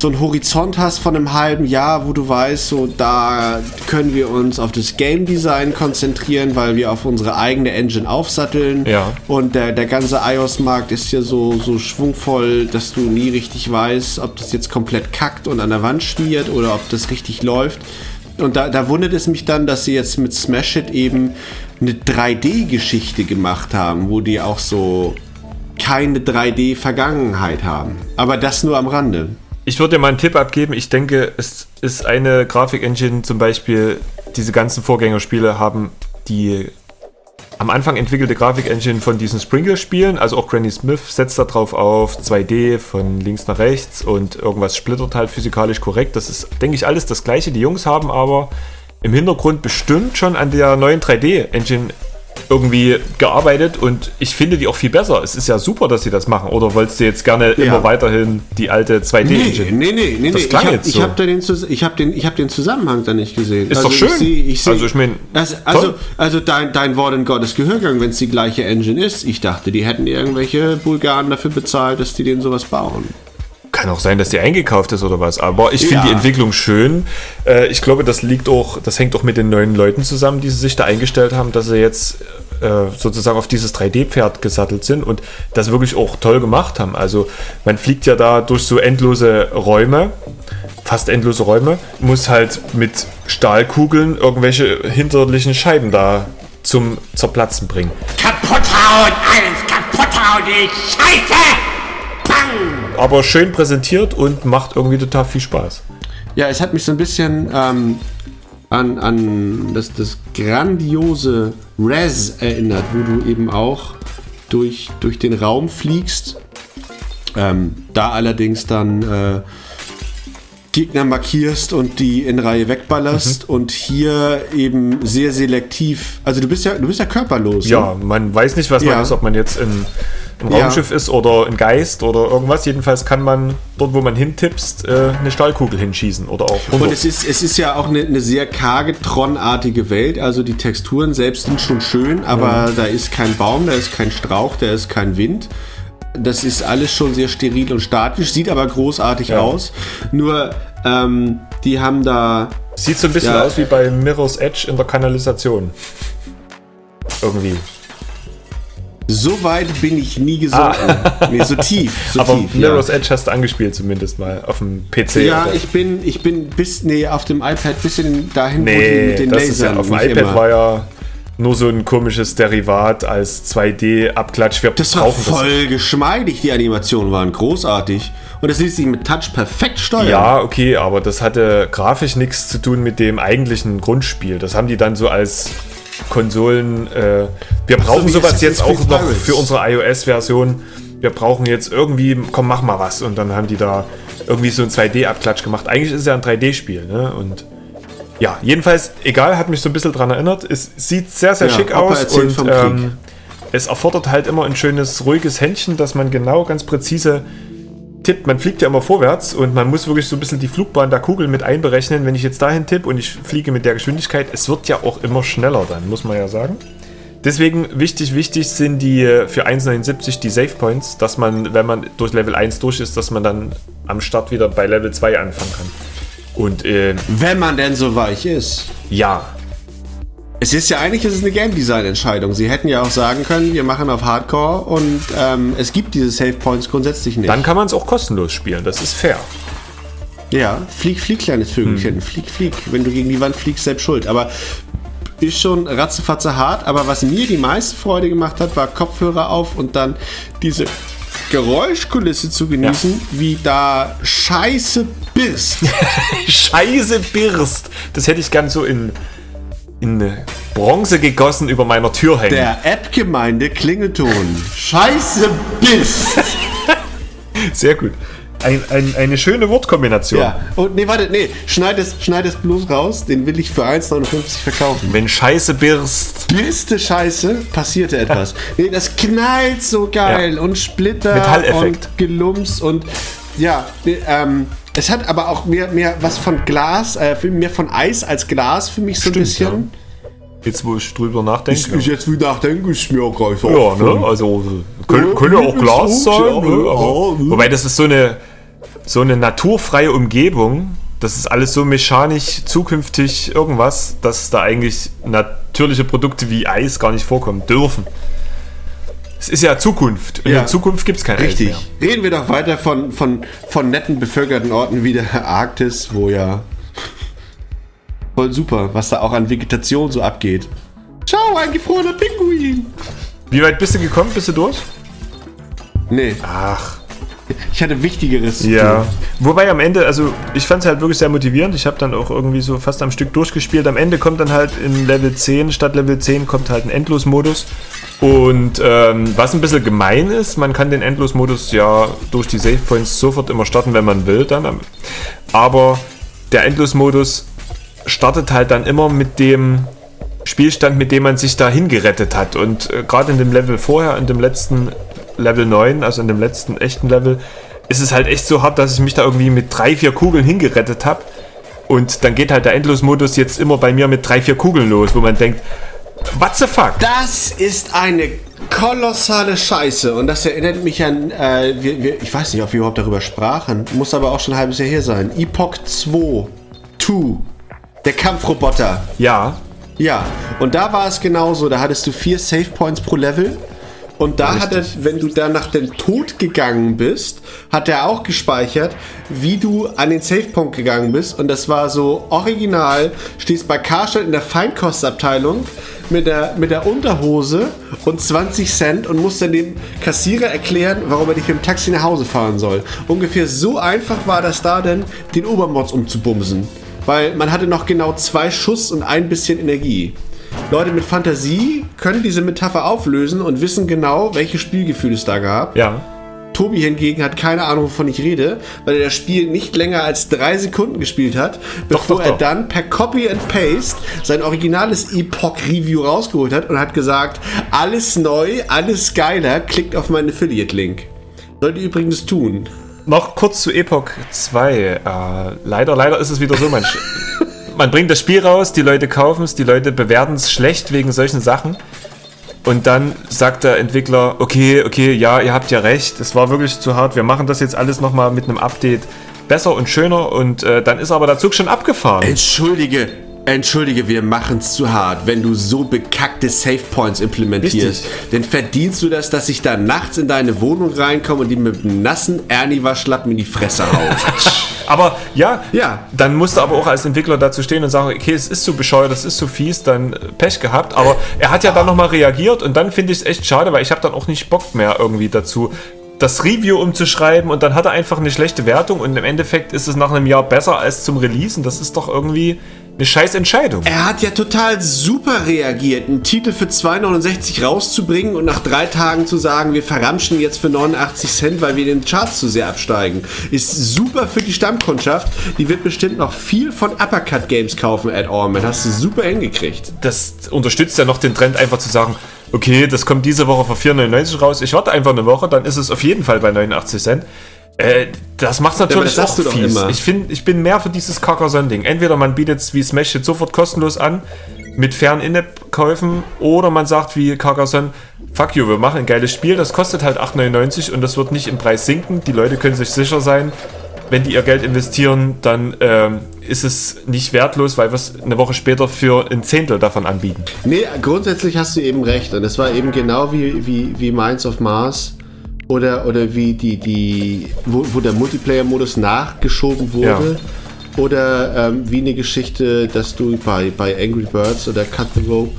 so einen Horizont hast von einem halben Jahr, wo du weißt, so da können wir uns auf das Game Design konzentrieren, weil wir auf unsere eigene Engine aufsatteln. Ja. Und der, der ganze iOS-Markt ist ja so, so schwungvoll, dass du nie richtig weißt, ob das jetzt komplett kackt und an der Wand schmiert oder ob das richtig läuft. Und da, da wundert es mich dann, dass sie jetzt mit Smash It eben eine 3D-Geschichte gemacht haben, wo die auch so keine 3D-Vergangenheit haben. Aber das nur am Rande. Ich würde dir mal einen Tipp abgeben. Ich denke, es ist eine Grafik-Engine, zum Beispiel diese ganzen Vorgängerspiele haben die am Anfang entwickelte Grafik-Engine von diesen Sprinkle-Spielen, also auch Granny Smith setzt da drauf auf 2D von links nach rechts und irgendwas splittert halt physikalisch korrekt. Das ist, denke ich, alles das gleiche. Die Jungs haben aber im Hintergrund bestimmt schon an der neuen 3D-Engine irgendwie gearbeitet und ich finde die auch viel besser. Es ist ja super, dass sie das machen. Oder wolltest du jetzt gerne immer weiterhin die alte 2D-Engine? Nee, nee, nee, nee. Das nee. klang ich habe jetzt so. hab da den, ich hab den, ich hab den Zusammenhang da nicht gesehen. Ist doch schön. Ich seh, ich seh, Also ich mein, also, also, also dein, dein Wort in Gottes Gehörgang, wenn es die gleiche Engine ist. Ich dachte, die hätten irgendwelche Bulgaren dafür bezahlt, dass die denen sowas bauen. Kann auch sein, dass die eingekauft ist oder was, aber ich finde Ja. die Entwicklung schön. Äh, ich glaube, das liegt auch, das hängt auch mit den neuen Leuten zusammen, die sie sich da eingestellt haben, dass sie jetzt äh, sozusagen auf dieses 3D-Pferd gesattelt sind und das wirklich auch toll gemacht haben. Also man fliegt ja da durch so endlose Räume, fast endlose Räume, muss halt mit Stahlkugeln irgendwelche hinterlichen Scheiben da zum Zerplatzen bringen. Kaputt hauen, alles kaputt hauen, die Scheiße! Bang! Aber schön präsentiert und macht irgendwie total viel Spaß. Ja, es hat mich so ein bisschen ähm, an, an das, das grandiose Res erinnert, wo du eben auch durch, durch den Raum fliegst. Ähm, da allerdings dann äh, Gegner markierst und die in Reihe wegballerst und hier eben sehr selektiv. Also du bist ja, du bist ja körperlos. ne? Ja, man weiß nicht, was Ja. man ist, ob man jetzt in, im Ja. Raumschiff ist oder ein Geist oder irgendwas. Jedenfalls kann man dort, wo man hintippst, äh, eine Stahlkugel hinschießen oder auch Und 100. es ist, es ist ja auch eine, eine sehr karge, Tron-artige Welt. Also die Texturen selbst sind schon schön, aber da ist kein Baum, da ist kein Strauch, da ist kein Wind. Das ist alles schon sehr steril und statisch, sieht aber großartig Ja. aus. Nur, ähm, die haben da. Sieht so ein bisschen Ja. aus wie bei Mirror's Edge in der Kanalisation. Irgendwie. So weit bin ich nie gesunken. Nee, so tief. So Ah. Aber tief, Mirror's ja. Edge hast du angespielt zumindest mal auf dem PC. Ja, oder? ich bin, ich bin bis, nee, auf dem iPad bis in dahin, wo die Nee, mit den das Lasern ist ja, auf dem iPad immer. war ja nur so ein komisches Derivat als 2D-Abklatsch. Wir Das war voll geschmeidig, die Animationen waren großartig. Und das ließ sich mit Touch perfekt steuern. Ja, okay, aber das hatte grafisch nichts zu tun mit dem eigentlichen Grundspiel. Das haben die dann so als Konsolen. Äh, wir brauchen wie sowas jetzt auch noch für unsere iOS-Version. Wir brauchen jetzt irgendwie, komm, mach mal was. Und dann haben die da irgendwie so ein 2D-Abklatsch gemacht. Eigentlich ist es ja ein 3D-Spiel, ne? Und ja, jedenfalls, egal, hat mich so ein bisschen dran erinnert. Es sieht sehr, sehr Ja, schick aus und ähm, es erfordert halt immer ein schönes, ruhiges Händchen, dass man genau ganz präzise tippt. Man fliegt ja immer vorwärts und man muss wirklich so ein bisschen die Flugbahn der Kugel mit einberechnen. Wenn ich jetzt dahin tippe und ich fliege mit der Geschwindigkeit, es wird ja auch immer schneller dann, muss man ja sagen. Deswegen wichtig, wichtig sind die äh, für 1,79 die Save Points, dass man, wenn man durch Level 1 durch ist, dass man dann am Start wieder bei Level 2 anfangen kann. Und äh, Wenn man denn so weich ist. ja, Es ist ja eigentlich ist es eine Game Design Entscheidung. Sie hätten ja auch sagen können, wir machen auf Hardcore und ähm, es gibt diese Save Points grundsätzlich nicht. dann kann man es auch kostenlos spielen, das ist fair. ja, flieg, flieg, kleines Vögelchen. Hm. Flieg, flieg. Wenn du gegen die Wand fliegst, selbst schuld. Aber ist schon ratzefatze hart. Aber was mir die meiste Freude gemacht hat, war Kopfhörer auf und dann diese Geräuschkulisse zu genießen, wie da Scheiße birst. Scheiße Birst! Das hätte ich gern so in, in Bronze gegossen über meiner Tür hängen. Der App-Gemeinde Klingelton. Scheiße birst. Sehr gut. Ein, ein, eine schöne Wortkombination. Ja. Und nee, warte, nee. Schneid es, schneid es bloß raus. Den will ich für 1,59 verkaufen. Wenn Scheiße birst. Biste Scheiße, passierte etwas. Nee, das knallt so geil Ja. und Splitter Metalleffekt. und Gelumps und ja, ähm, es hat aber auch mehr, mehr was von Glas, äh, mehr von Eis als Glas für mich so ein Stimmt, bisschen. Jetzt, wo ich drüber nachdenke. Ich, ich jetzt wie nachdenke, ist mir auch gleich ja, ne? Also, können, können ja auch Glas sein. Ja, Ne? ja, Aber, wobei, das ist so eine, so eine naturfreie Umgebung. Das ist alles so mechanisch, zukünftig irgendwas, dass da eigentlich natürliche Produkte wie Eis gar nicht vorkommen dürfen. Es ist ja Zukunft. In Ja. der Zukunft gibt es kein Richtig. Eis mehr. Reden wir doch weiter von, von, von netten, bevölkerten Orten wie der Arktis, wo ja voll super, was da auch an Vegetation so abgeht. Schau, ein gefrorener Pinguin. Wie weit bist du gekommen? Bist du durch? Nee, Ach. ich hatte Wichtigeres. Ja. Wobei am Ende, also ich fand es halt wirklich sehr motivierend. Ich habe dann auch irgendwie so fast am Stück durchgespielt. Am Ende kommt dann halt in Level 10, statt Level 10 kommt halt ein Endlosmodus. Und ähm, was ein bisschen gemein ist, man kann den Endlosmodus ja durch die Save Points sofort immer starten, wenn man will. Dann. Aber der Endlosmodus startet halt dann immer mit dem Spielstand, mit dem man sich da hingerettet hat. Und äh, gerade in dem Level vorher, in dem letzten Level 9, also in dem letzten echten Level, ist es halt echt so hart, dass ich mich da irgendwie mit drei, vier Kugeln hingerettet habe. Und dann geht halt der Endlosmodus jetzt immer bei mir mit drei, vier Kugeln los, wo man denkt, what the fuck? Das ist eine kolossale Scheiße und das erinnert mich an, äh, wir, wir, ich weiß nicht, ob wir überhaupt darüber sprachen, muss aber auch schon ein halbes Jahr her sein. Epoch 2, 2, der Kampfroboter. Ja, Ja, und da war es genauso. Da hattest du vier Save Points pro Level. Und da hat er, wenn du da nach dem Tod gegangen bist, hat er auch gespeichert, wie du an den Save-Punkt gegangen bist. Und das war so original. Stehst bei Karstadt in der Feinkostabteilung mit der, mit der Unterhose und 20 Cent und musst dann dem Kassierer erklären, warum er dich mit dem Taxi nach Hause fahren soll. Ungefähr so einfach war das da denn, den Obermods umzubumsen. Weil man hatte noch genau zwei Schuss und ein bisschen Energie. Leute mit Fantasie können diese Metapher auflösen und wissen genau, welche Spielgefühle es da gab. ja. Tobi hingegen hat keine Ahnung, wovon ich rede, weil er das Spiel nicht länger als drei Sekunden gespielt hat, bevor doch, er doch. dann per Copy and Paste sein originales Epoch-Review rausgeholt hat und hat gesagt, alles neu, alles geiler, klickt auf meinen Affiliate-Link. Sollt ihr übrigens tun. Noch kurz zu Epoch 2. Äh, leider, leider ist es wieder so, man, man bringt das Spiel raus, die Leute kaufen es, die Leute bewerten es schlecht wegen solchen Sachen. Und dann sagt der Entwickler, okay, okay, ja, ihr habt ja recht, es war wirklich zu hart, wir machen das jetzt alles nochmal mit einem Update besser und schöner. Und äh, dann ist aber der Zug schon abgefahren. Entschuldige, entschuldige, wir machen es zu hart. Wenn du so bekackte Save Points implementierst, Richtig. dann verdienst du das, dass ich da nachts in deine Wohnung reinkomme und die mit einem nassen Ernie-Waschlappen in die Fresse haue. Aber ja, Ja. dann musst du aber auch als Entwickler dazu stehen und sagen, okay, es ist so bescheuert, es ist so fies, dann äh, Pech gehabt. Aber er hat ja dann nochmal reagiert und dann finde ich es echt schade, weil ich habe dann auch nicht Bock mehr irgendwie dazu, das Review umzuschreiben und dann hat er einfach eine schlechte Wertung und im Endeffekt ist es nach einem Jahr besser als zum Releasen. Das ist doch irgendwie eine scheiß Entscheidung. Er hat ja total super reagiert, einen Titel für 2,69 rauszubringen und nach drei Tagen zu sagen, wir verramschen jetzt für 89 Cent, weil wir den Charts zu sehr absteigen. Ist super für die Stammkundschaft. Die wird bestimmt noch viel von Uppercut Games kaufen, Ed Orman. Hast du super hingekriegt. das unterstützt ja noch den Trend, einfach zu sagen, okay, das kommt diese Woche für 4,99 raus, ich warte einfach eine Woche, dann ist es auf jeden Fall bei 89 Cent. Äh, das macht natürlich das sagst auch fies. Ich, find, ich bin mehr für dieses Carcassonne-Ding. Entweder man bietet es wie Smash jetzt sofort kostenlos an, mit fairen In-App-Käufen, oder man sagt wie Carcassonne, fuck you, wir machen ein geiles Spiel, das kostet halt 8,99 und das wird nicht im Preis sinken. Die Leute können sich sicher sein, wenn die ihr Geld investieren, dann ähm, ist es nicht wertlos, weil wir es eine Woche später für ein Zehntel davon anbieten. Nee, grundsätzlich hast du eben recht. Und es war eben genau wie, wie, wie Minds of Mars oder, oder wie die, die wo, wo der Multiplayer-Modus nachgeschoben wurde. Oder ähm, wie eine Geschichte, dass du bei, bei Angry Birds oder Cut the Rope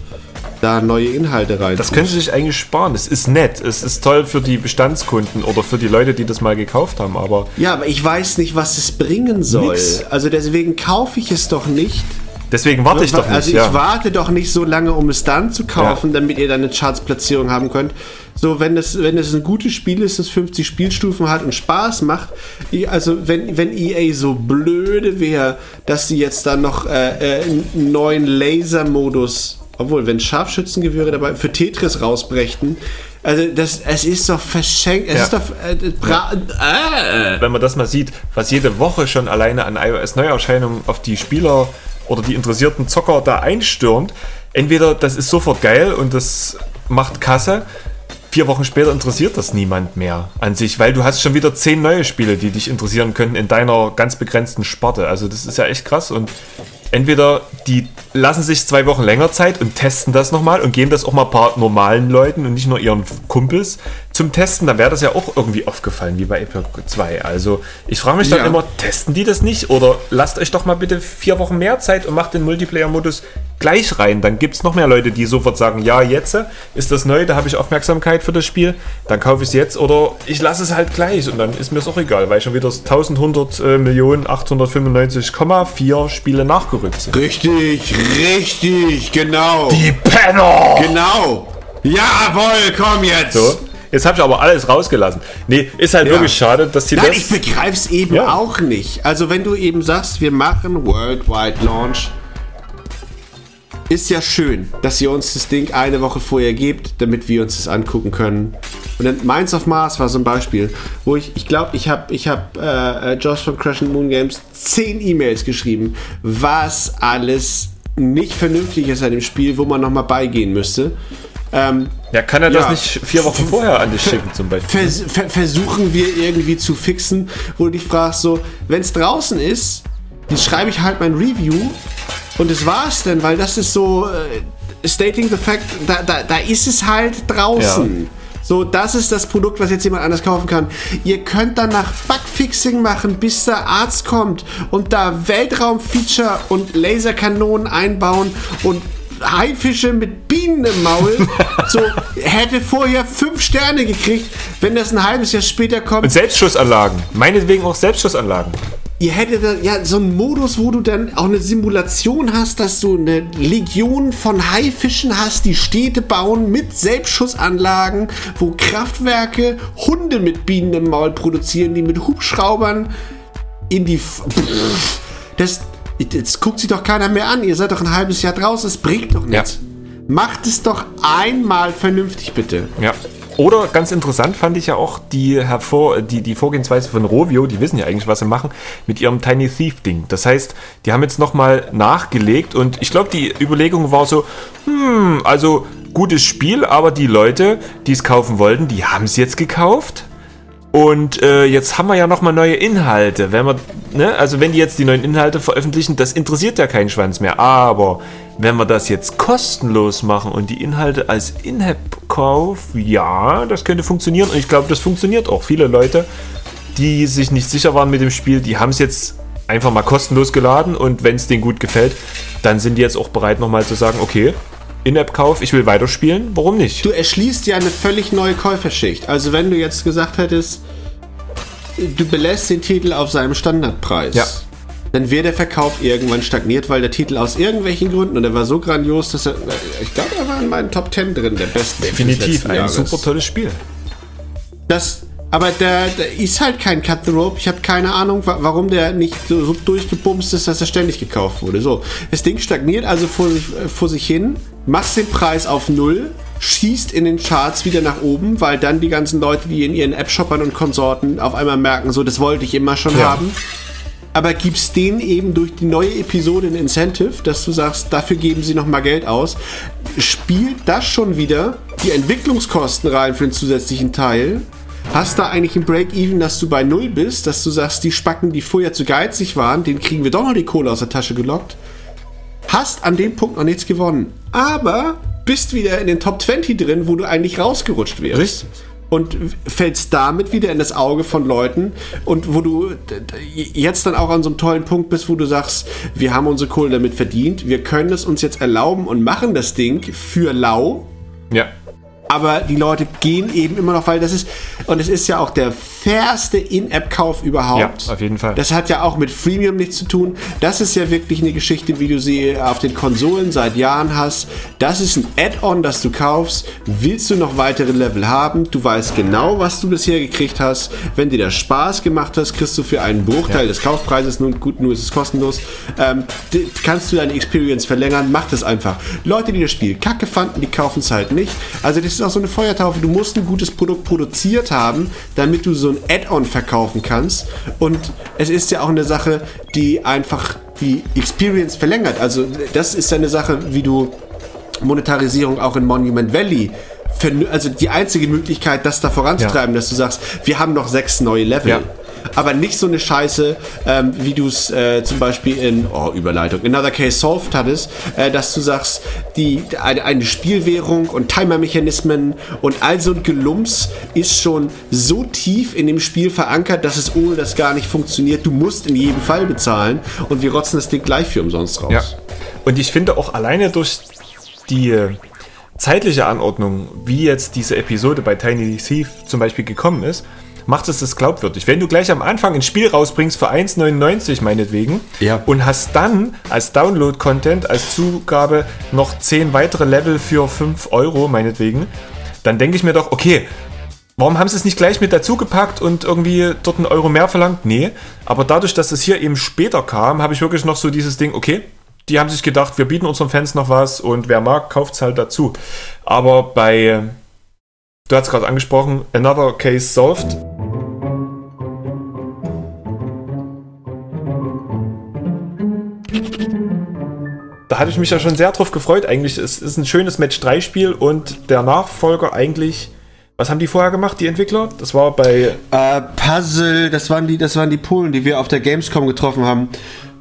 da neue Inhalte rein. Das können sie sich eigentlich sparen. Es ist nett. Es ist toll für die Bestandskunden oder für die Leute, die das mal gekauft haben. Aber ja, aber ich weiß nicht, was es bringen soll. Nix. Also deswegen kaufe ich es doch nicht. Deswegen warte ich doch nicht. also ich ja. warte doch nicht so lange, um es dann zu kaufen, damit ihr dann eine Charts-Platzierung haben könnt. So, wenn es, wenn es ein gutes Spiel ist, das 50 Spielstufen hat und Spaß macht, also wenn, wenn EA so blöde wäre, dass sie jetzt dann noch äh, äh, einen neuen Laser-Modus, obwohl, wenn Scharfschützengewehre dabei für Tetris rausbrächten, also das, es ist doch verschenkt, es Ja. ist doch äh, äh. Wenn man das mal sieht, was jede Woche schon alleine an iOS-Neuerscheinungen auf die Spieler oder die interessierten Zocker da einstürmt, entweder das ist sofort geil und das macht Kasse, vier Wochen später interessiert das niemand mehr an sich, weil du hast schon wieder zehn neue Spiele, die dich interessieren könnten in deiner ganz begrenzten Sparte. Also das ist ja echt krass und entweder die lassen sich zwei Wochen länger Zeit und testen das nochmal und geben das auch mal ein paar normalen Leuten und nicht nur ihren Kumpels zum Testen, dann wäre das ja auch irgendwie aufgefallen, wie bei Epic 2. Also ich frage mich dann Ja. immer, testen die das nicht? Oder lasst euch doch mal bitte vier Wochen mehr Zeit und macht den Multiplayer-Modus gleich rein. Dann gibt es noch mehr Leute, die sofort sagen, ja, jetzt ist das neu, da habe ich Aufmerksamkeit für das Spiel, dann kaufe ich es jetzt oder ich lasse es halt gleich und dann ist mir es auch egal, weil schon wieder 1100 äh, Millionen 895,4 Spiele nachgerückt sind. Richtig, richtig, genau. Die Penner! Genau. Jawohl, komm jetzt. So. Jetzt habe ich aber alles rausgelassen. Nee, ist halt Ja. wirklich schade, dass die Nein, das... ich begreife es eben Ja. auch nicht. Also wenn du eben sagst, wir machen Worldwide Launch, ist ja schön, dass ihr uns das Ding eine Woche vorher gebt, damit wir uns das angucken können. Und dann Minds of Mars war so ein Beispiel, wo ich, ich glaube, ich habe ich hab, äh, äh, Josh von Crash and Moon Games zehn E-Mails geschrieben, was alles nicht vernünftig ist an dem Spiel, wo man nochmal beigehen müsste. Ähm, ja, kann er das Ja. nicht vier Wochen vorher an dich schicken zum Beispiel? vers ver versuchen wir irgendwie zu fixen, wo du dich fragst, so, wenn es draußen ist, dann schreibe ich halt mein Review und das war's denn, weil das ist so äh, stating the fact, da, da, da ist es halt draußen. Ja. So, das ist das Produkt, was jetzt jemand anders kaufen kann. Ihr könnt danach Bugfixing machen, bis der Arzt kommt und da Weltraumfeature und Laserkanonen einbauen und Haifische mit Bienen im Maul. so, hätte vorher fünf Sterne gekriegt, wenn das ein halbes Jahr später kommt. Und Selbstschussanlagen. Meinetwegen auch Selbstschussanlagen. Ihr hättet dann ja so einen Modus, wo du dann auch eine Simulation hast, dass du eine Legion von Haifischen hast, die Städte bauen mit Selbstschussanlagen, wo Kraftwerke Hunde mit Bienen im Maul produzieren, die mit Hubschraubern in die. Pff, das, jetzt guckt sich doch keiner mehr an. Ihr seid doch ein halbes Jahr draußen, das bringt doch nichts. Macht es doch einmal vernünftig, bitte. Ja. Oder ganz interessant fand ich ja auch die, hervor, die, die Vorgehensweise von Rovio, die wissen ja eigentlich, was sie machen, mit ihrem Tiny Thief-Ding. Das heißt, die haben jetzt nochmal nachgelegt und ich glaube, die Überlegung war so, hm, also gutes Spiel, aber die Leute, die es kaufen wollten, die haben es jetzt gekauft. Und äh, jetzt haben wir ja nochmal neue Inhalte. Wenn wir, ne, also wenn die jetzt die neuen Inhalte veröffentlichen, das interessiert ja keinen Schwanz mehr. Aber wenn wir das jetzt kostenlos machen und die Inhalte als In-App-Kauf, ja, das könnte funktionieren. Und ich glaube, das funktioniert auch. Viele Leute, die sich nicht sicher waren mit dem Spiel, die haben es jetzt einfach mal kostenlos geladen und wenn es denen gut gefällt, dann sind die jetzt auch bereit nochmal zu sagen, okay, in-App-Kauf, ich will weiterspielen, warum nicht? Du erschließt ja eine völlig neue Käuferschicht. Also wenn du jetzt gesagt hättest, du belässt den Titel auf seinem Standardpreis, Ja. dann wäre der Verkauf irgendwann stagniert, weil der Titel aus irgendwelchen Gründen, und er war so grandios, dass er, ich glaube, er war in meinen Top 10 drin, der besten. des Definitiv letzten ein Jahres. super tolles Spiel. Das, aber der, der ist halt kein Cut the Rope. Ich habe keine Ahnung, wa- warum der nicht so, so durchgebumst ist, dass er ständig gekauft wurde. So, das Ding stagniert also vor sich, vor sich hin, machst den Preis auf Null, schießt in den Charts wieder nach oben, weil dann die ganzen Leute, die in ihren App-Shoppern und Konsorten auf einmal merken, so, das wollte ich immer schon Ja. haben. Aber gibst denen eben durch die neue Episode ein Incentive, dass du sagst, dafür geben sie nochmal Geld aus. Spielt das schon wieder die Entwicklungskosten rein für den zusätzlichen Teil? Hast da eigentlich ein Break-Even, dass du bei Null bist, dass du sagst, die Spacken, die vorher zu geizig waren, denen kriegen wir doch noch die Kohle aus der Tasche gelockt? Hast an dem Punkt noch nichts gewonnen. Aber bist wieder in den Top 20 drin, wo du eigentlich rausgerutscht wärst Richtig. und fällst damit wieder in das Auge von Leuten und wo du jetzt dann auch an so einem tollen Punkt bist, wo du sagst, wir haben unsere Kohle damit verdient, wir können es uns jetzt erlauben und machen das Ding für lau, Ja. Aber die Leute gehen eben immer noch, weil das ist, und es ist ja auch der fairste In-App-Kauf überhaupt. Ja, auf jeden Fall. Das hat ja auch mit Freemium nichts zu tun. Das ist ja wirklich eine Geschichte, wie du sie auf den Konsolen seit Jahren hast. Das ist ein Add-on, das du kaufst. Willst du noch weitere Level haben? Du weißt genau, was du bisher gekriegt hast. Wenn dir das Spaß gemacht hast, kriegst du für einen Bruchteil Ja. des Kaufpreises, nun gut, nur ist es kostenlos, ähm, kannst du deine Experience verlängern. Mach das einfach. Leute, die das Spiel kacke fanden, die kaufen es halt nicht. Also das ist auch so eine Feuertaufe. Du musst ein gutes Produkt produziert haben, damit du so ein Add-on verkaufen kannst. Und es ist ja auch eine Sache, die einfach die Experience verlängert. Also das ist ja eine Sache, wie du Monetarisierung auch in Monument Valley also die einzige Möglichkeit, das da voranzutreiben, dass du sagst, wir haben noch sechs neue Level. Ja. Aber nicht so eine Scheiße, ähm, wie du es äh, zum Beispiel in, oh, Überleitung, in Another Case Solved hattest, äh, dass du sagst, die, eine, eine Spielwährung und Timer-Mechanismen und all so ein Gelumps ist schon so tief in dem Spiel verankert, dass es ohne das gar nicht funktioniert. Du musst in jedem Fall bezahlen und wir rotzen das Ding gleich für umsonst raus. Ja. Und ich finde auch alleine durch die äh, zeitliche Anordnung, wie jetzt diese Episode bei Tiny Thief zum Beispiel gekommen ist, macht es das glaubwürdig. Wenn du gleich am Anfang ein Spiel rausbringst für 1,99 meinetwegen Ja. und hast dann als Download-Content, als Zugabe noch 10 weitere Level für 5 Euro meinetwegen, dann denke ich mir doch, okay, Warum haben sie es nicht gleich mit dazu gepackt und irgendwie dort einen Euro mehr verlangt? Nee, aber dadurch, dass es hier eben später kam, habe ich wirklich noch so dieses Ding, okay, die haben sich gedacht, wir bieten unseren Fans noch was und wer mag, kauft es halt dazu. Aber bei, du hast gerade angesprochen, Another Case Solved. Da hatte ich mich ja schon sehr drauf gefreut. Eigentlich ist es ein schönes Match-3-Spiel und der Nachfolger eigentlich. Was haben die vorher gemacht, die Entwickler? Das war bei Äh, Puzzle, das waren die, das waren die Polen, die wir auf der Gamescom getroffen haben.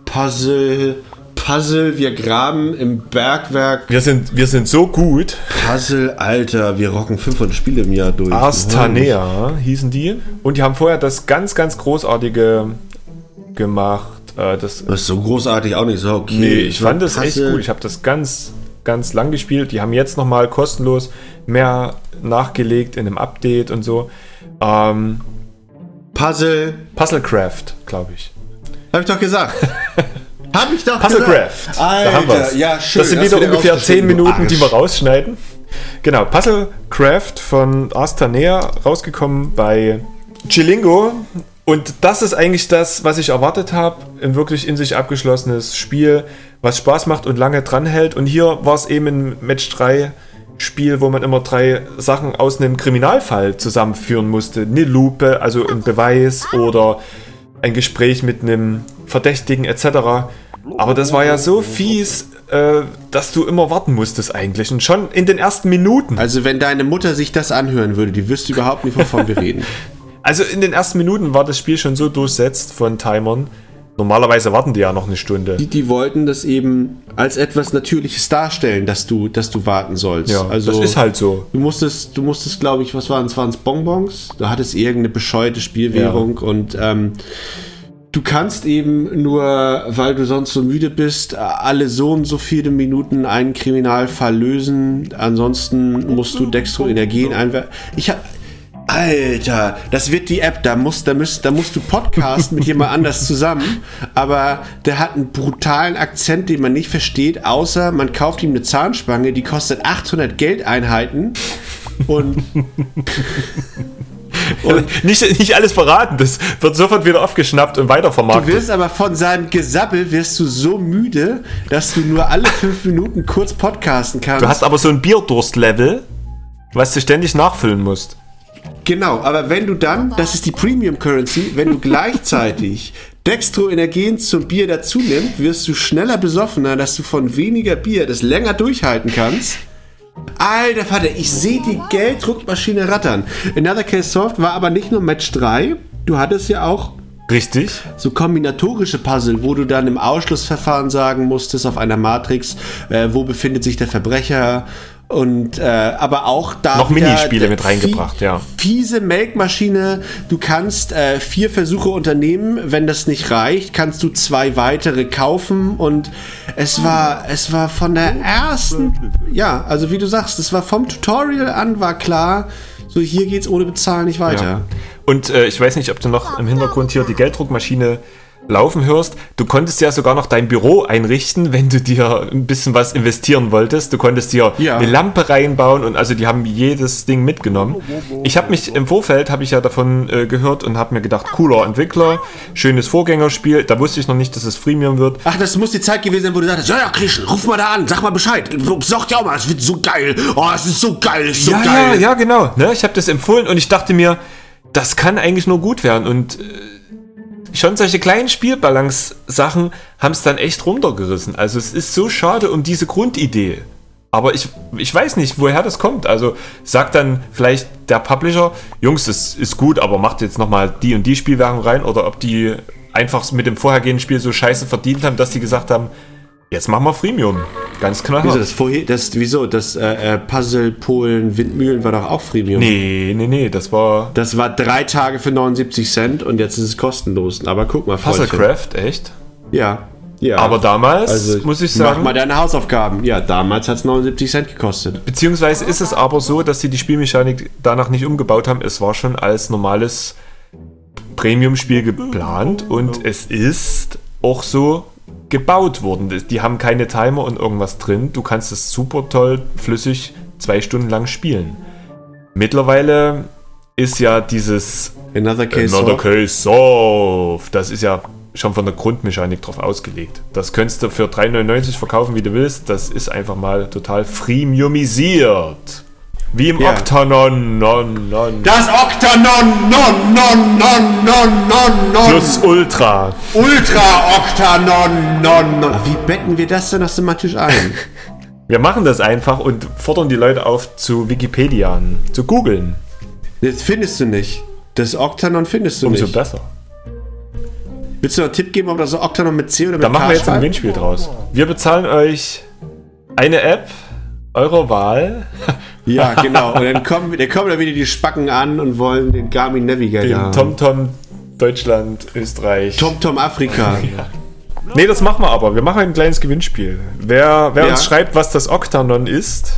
Puzzle, Puzzle, wir graben im Bergwerk. Wir sind, wir sind so gut. Puzzle, Alter, wir rocken 500 Spiele im Jahr durch. Astanea hießen die. Und die haben vorher das ganz, ganz großartige gemacht. Äh, das, Das ist so großartig auch nicht so. Okay, nee, ich fand das echt gut. Ich habe das ganz, ganz lang gespielt. Die haben jetzt nochmal kostenlos mehr nachgelegt in einem Update und so. Ähm, Puzzle, Puzzlecraft, glaube ich. hab ich doch gesagt. hab ich doch Puzzlecraft. gesagt. Alter, da haben wir's. ja, schön. Das sind wieder ungefähr rausgeschnitten, 10 du Minuten, die wir rausschneiden. Genau, Puzzlecraft von Astanea, rausgekommen bei Chilingo. Und das ist eigentlich das, was ich erwartet habe. Ein wirklich in sich abgeschlossenes Spiel, was Spaß macht und lange dranhält. Und hier war es eben ein Match 3 Spiel, wo man immer drei Sachen aus einem Kriminalfall zusammenführen musste. Eine Lupe, also ein Beweis oder ein Gespräch mit einem Verdächtigen etc. Aber das war ja so fies, äh, dass du immer warten musstest eigentlich. Und schon in den ersten Minuten. Also wenn deine Mutter sich das anhören würde, die wüsste überhaupt nicht, wovon wir reden. Also in den ersten Minuten war das Spiel schon so durchsetzt von Timern. Normalerweise warten die ja noch eine Stunde. Die, die wollten das eben als etwas Natürliches darstellen, dass du, dass du warten sollst. Ja, also, das ist halt so. Du musstest, du musstest, glaube ich, was waren es? Waren es Bonbons? Du hattest irgendeine bescheuerte Spielwährung und ähm, du kannst eben nur, weil du sonst so müde bist, alle so und so viele Minuten einen Kriminalfall lösen. Ansonsten musst du Dextro-Energien einwerfen. Ich habe Alter, das wird die App, da musst, da musst, da musst du podcasten mit jemand anders zusammen, aber der hat einen brutalen Akzent, den man nicht versteht, außer man kauft ihm eine Zahnspange, die kostet 800 Geldeinheiten und Und nicht, nicht alles verraten, das wird sofort wieder aufgeschnappt und du weitervermarktet. wirst aber von seinem Gesabbel wirst du so müde, dass du nur alle fünf Minuten kurz podcasten kannst. Du hast aber so ein Bierdurst-Level, was du ständig nachfüllen musst. Genau, aber wenn du dann, das ist die Premium Currency, wenn du gleichzeitig Dextro-Energien zum Bier dazu nimmst, wirst du schneller besoffener, dass du von weniger Bier das länger durchhalten kannst. Alter Vater, ich sehe die Gelddruckmaschine rattern. Another Case Soft war aber nicht nur Match 3, du hattest ja auch Richtig? so kombinatorische Puzzle, wo du dann im Ausschlussverfahren sagen musstest auf einer Matrix, äh, wo befindet sich der Verbrecher und äh, aber auch da Noch Minispiele mit reingebracht, ja. Fiese Melkmaschine. Du kannst äh, vier Versuche unternehmen, wenn das nicht reicht, kannst du zwei weitere kaufen und es war es war von der ersten ja, also wie du sagst, es war vom Tutorial an war klar, so hier geht's ohne bezahlen nicht weiter. Ja. Und äh, ich weiß nicht, ob du noch im Hintergrund hier die Gelddruckmaschine laufen hörst. Du konntest ja sogar noch dein Büro einrichten, wenn du dir ein bisschen was investieren wolltest. Du konntest dir Ja. eine Lampe reinbauen und also die haben jedes Ding mitgenommen. Ich habe mich im Vorfeld habe ich ja davon äh, gehört und habe mir gedacht, cooler Entwickler, schönes Vorgängerspiel. Da wusste ich noch nicht, dass es Freemium wird. Ach, das muss die Zeit gewesen sein, wo du sagtest, ja, ja, Christian, ruf mal da an, sag mal Bescheid. Sag dir auch mal, es wird so geil. Oh, es ist so geil, ist so ja, geil. ja, ja, genau. Ne, ich habe das empfohlen und ich dachte mir, das kann eigentlich nur gut werden. Und äh, schon solche kleinen Spielbalance-Sachen haben es dann echt runtergerissen. Also es ist so schade um diese Grundidee. Aber ich, ich weiß nicht, woher das kommt. Also sagt dann vielleicht der Publisher, Jungs, das ist gut, aber macht jetzt nochmal die und die Spielwährung rein. Oder ob die einfach mit dem vorhergehenden Spiel so scheiße verdient haben, dass die gesagt haben, jetzt machen wir Freemium. Ganz Wieso, knallhart. das vorher, das, wieso, das äh, äh, Puzzle Polen Windmühlen war doch auch Freemium. Nee, nee, nee, das war Das war drei Tage für 79 Cent und jetzt ist es kostenlos. Aber guck mal, Freundchen. Puzzlecraft, echt? Ja, ja. Aber damals, also, muss ich Mach sagen, mal deine Hausaufgaben. Ja, damals hat es 79 Cent gekostet. beziehungsweise ist es aber so, dass sie die Spielmechanik danach nicht umgebaut haben. Es war schon als normales Premium-Spiel geplant und es ist auch so gebaut worden. Die haben keine Timer und irgendwas drin. Du kannst es super toll, flüssig, zwei Stunden lang spielen. Mittlerweile ist ja dieses Another Case Another. Case Soft. Das ist ja schon von der Grundmechanik drauf ausgelegt. Das könntest du für 3,99 verkaufen, wie du willst. Das ist einfach mal total freemiumisiert. Wie im Ja. Octanon. Non, non. Das Octanon, non, non, non, non, non, non. Plus Ultra. Ultra Octanon, non, non. Wie betten wir das denn aus dem Tisch ein? Wir machen das einfach und fordern die Leute auf, zu Wikipedia an, zu googeln. Das findest du nicht. Das Octanon findest du Umso nicht. besser. Willst du noch einen Tipp geben, ob das so Octanon mit C oder mit Da machen K wir jetzt ein? Gewinnspiel draus. Wir bezahlen euch eine App eurer Wahl. Ja, genau. Und dann kommen, dann kommen da wieder die Spacken an und wollen den Garmin Navigator Den. TomTom Deutschland, Österreich. TomTom Afrika. Nee, das machen wir aber. Wir machen ein kleines Gewinnspiel. Wer, wer Ja. uns schreibt, was das Octanon ist,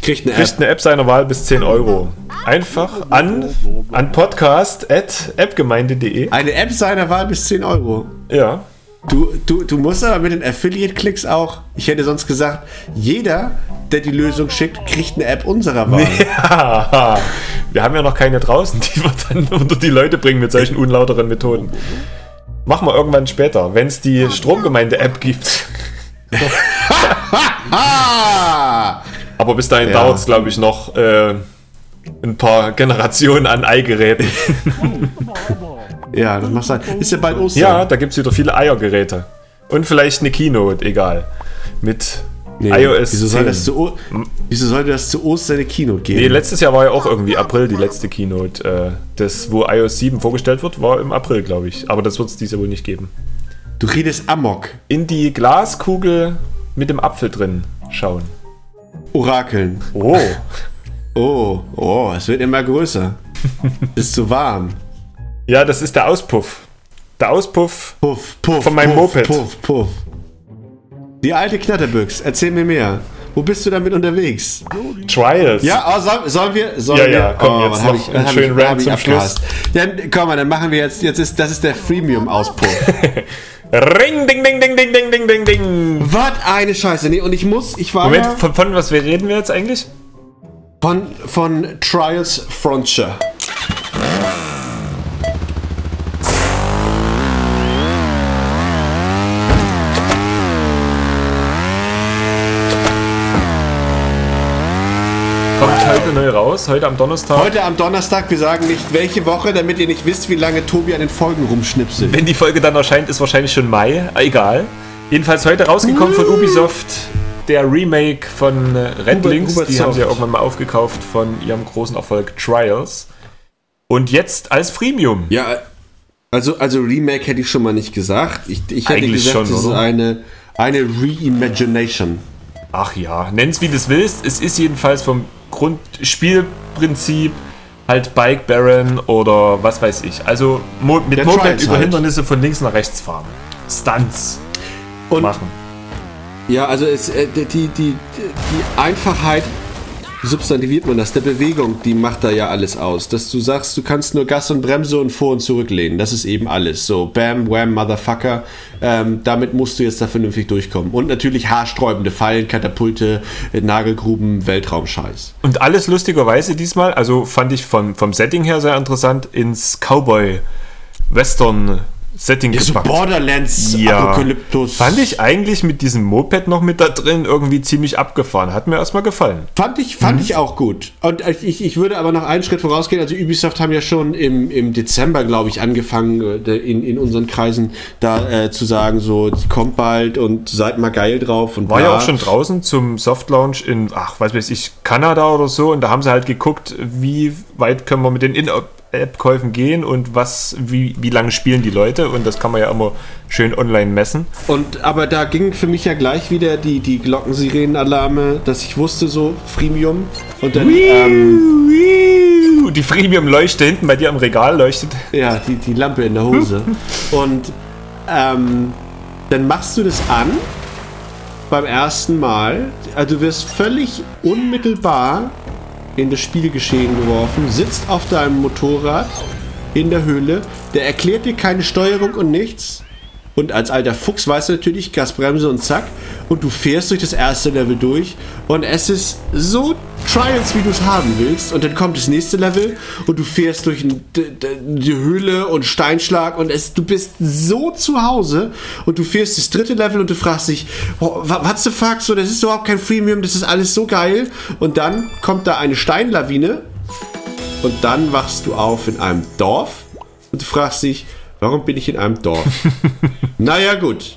Kriegt eine kriegt App. eine App seiner Wahl bis 10 Euro. Einfach an, an podcast.appgemeinde.de. Eine App seiner Wahl bis 10 Euro. Ja. Du, du, du musst aber mit den Affiliate-Klicks auch, ich hätte sonst gesagt, jeder, der die Lösung schickt, kriegt eine App unserer Wahl. Haha. wir haben ja noch keine draußen, die wir dann unter die Leute bringen mit solchen unlauteren Methoden. Machen wir irgendwann später, wenn es die Stromgemeinde-App gibt. Aber bis dahin Ja. dauert es, glaube ich, noch äh, ein paar Generationen an Eigeräten. Ja, das macht sein. Ist ja bald Ostern. Ja, da gibt es wieder viele Eiergeräte. Und vielleicht eine Keynote, egal. Mit Nee, iOS wieso, soll 10. das zu, wieso sollte das zu Ostern eine Keynote geben? Nee, letztes Jahr war ja auch irgendwie April die letzte Keynote. Äh, das, wo iOS 7 vorgestellt wird, war im April, glaube ich. Aber das wird es dieses Jahr wohl nicht geben. du redest Amok. In die Glaskugel mit dem Apfel drin schauen. Orakeln. Oh. Oh, oh, es wird immer größer. Ist zu warm. Ja, das ist der Auspuff. Der Auspuff. Puff, puff. Von meinem puff, Moped. Puff, puff. Die alte Knatterbüchs, erzähl mir mehr. Wo bist du damit unterwegs? Trials. Ja, oh, sollen, sollen wir. Sollen Ja, wir, ja, komm, oh, jetzt noch ich- einen schönen ich- Rant zum abgehasst. Dann komm mal, dann machen wir jetzt. Jetzt ist das ist der Freemium-Auspuff. Ring, ding, ding, ding, ding, ding, ding, ding, ding. was eine Scheiße. Nee, und ich muss, ich war Moment, von, von was wir reden wir jetzt eigentlich? von, von Trials Frontier. Kommt heute neu raus, heute am Donnerstag. Heute am Donnerstag, wir sagen nicht welche Woche, damit ihr nicht wisst, wie lange Tobi an den Folgen rumschnipselt. Wenn die Folge dann erscheint, ist wahrscheinlich schon Mai. Egal. Jedenfalls heute rausgekommen von Ubisoft. Der Remake von äh, Red Links. Die haben sie ja irgendwann mal aufgekauft von ihrem großen Erfolg Trials. Und jetzt als Freemium. Ja, also, also Remake hätte ich schon mal nicht gesagt. Ich, ich hätte Eigentlich gesagt, schon, das ist eine, eine Reimagination. Ach ja, nenn's wie du es willst. Es ist jedenfalls vom Grundspielprinzip halt Bike Baron oder was weiß ich. Also Mo mit Der Moped über halt. Hindernisse von links nach rechts fahren. Stunts Und machen. ja, also es, äh, die, die, die, Einfachheit, substantiviert man das? Der Bewegung, die macht da ja alles aus. Dass du sagst, du kannst nur Gas und Bremse und vor und zurücklehnen. Das ist eben alles. So, bam, wham, motherfucker. Ähm, damit musst du jetzt da vernünftig durchkommen. Und natürlich haarsträubende Fallen, Katapulte, äh, Nagelgruben, Weltraumscheiß. Und alles lustigerweise diesmal, also fand ich vom, vom Setting her sehr interessant, ins Cowboy-Western-Setting So gepackt. Borderlands, Ja. Apokalyptus. Fand ich eigentlich mit diesem Moped noch mit da drin irgendwie ziemlich abgefahren. Hat mir erstmal gefallen. Fand ich, fand Mhm. ich auch gut. Und ich, ich würde aber noch einen Schritt vorausgehen. Also Ubisoft haben ja schon im, im Dezember, glaube ich, angefangen, äh, in, in unseren Kreisen da äh, zu sagen, so, die kommt bald und seid mal geil drauf. Und War ja bla. auch schon draußen zum Soft Launch in, ach, weiß ich, Kanada oder so. Und da haben sie halt geguckt, wie weit können wir mit den In-App-Käufen gehen und was, wie, wie lange spielen die Leute. Und das kann man ja immer schön online messen. Und aber da ging für mich ja gleich wieder die, die Glockensirenen-Alarme, dass ich wusste, so, Freemium. Und dann, ähm, Die Freemium-Leuchte hinten bei dir am Regal leuchtet. ja, die, die Lampe in der Hose. Und ähm, dann machst du das an beim ersten Mal. Also du wirst völlig unmittelbar in das Spielgeschehen geworfen, sitzt auf deinem Motorrad in der Höhle. Der erklärt dir keine Steuerung und nichts. Und als alter Fuchs weißt du natürlich, Gasbremse und zack. Und du fährst durch das erste Level durch. Und es ist so Trials, wie du es haben willst. Und dann kommt das nächste Level und du fährst durch die Höhle und Steinschlag. Und es, du bist so zu Hause. Und du fährst das dritte Level und du fragst dich, what the fuck? So, das ist überhaupt kein Freemium, das ist alles so geil. Und dann kommt da eine Steinlawine. Und dann wachst du auf in einem Dorf. Und du fragst dich, warum bin ich in einem Dorf? naja, gut.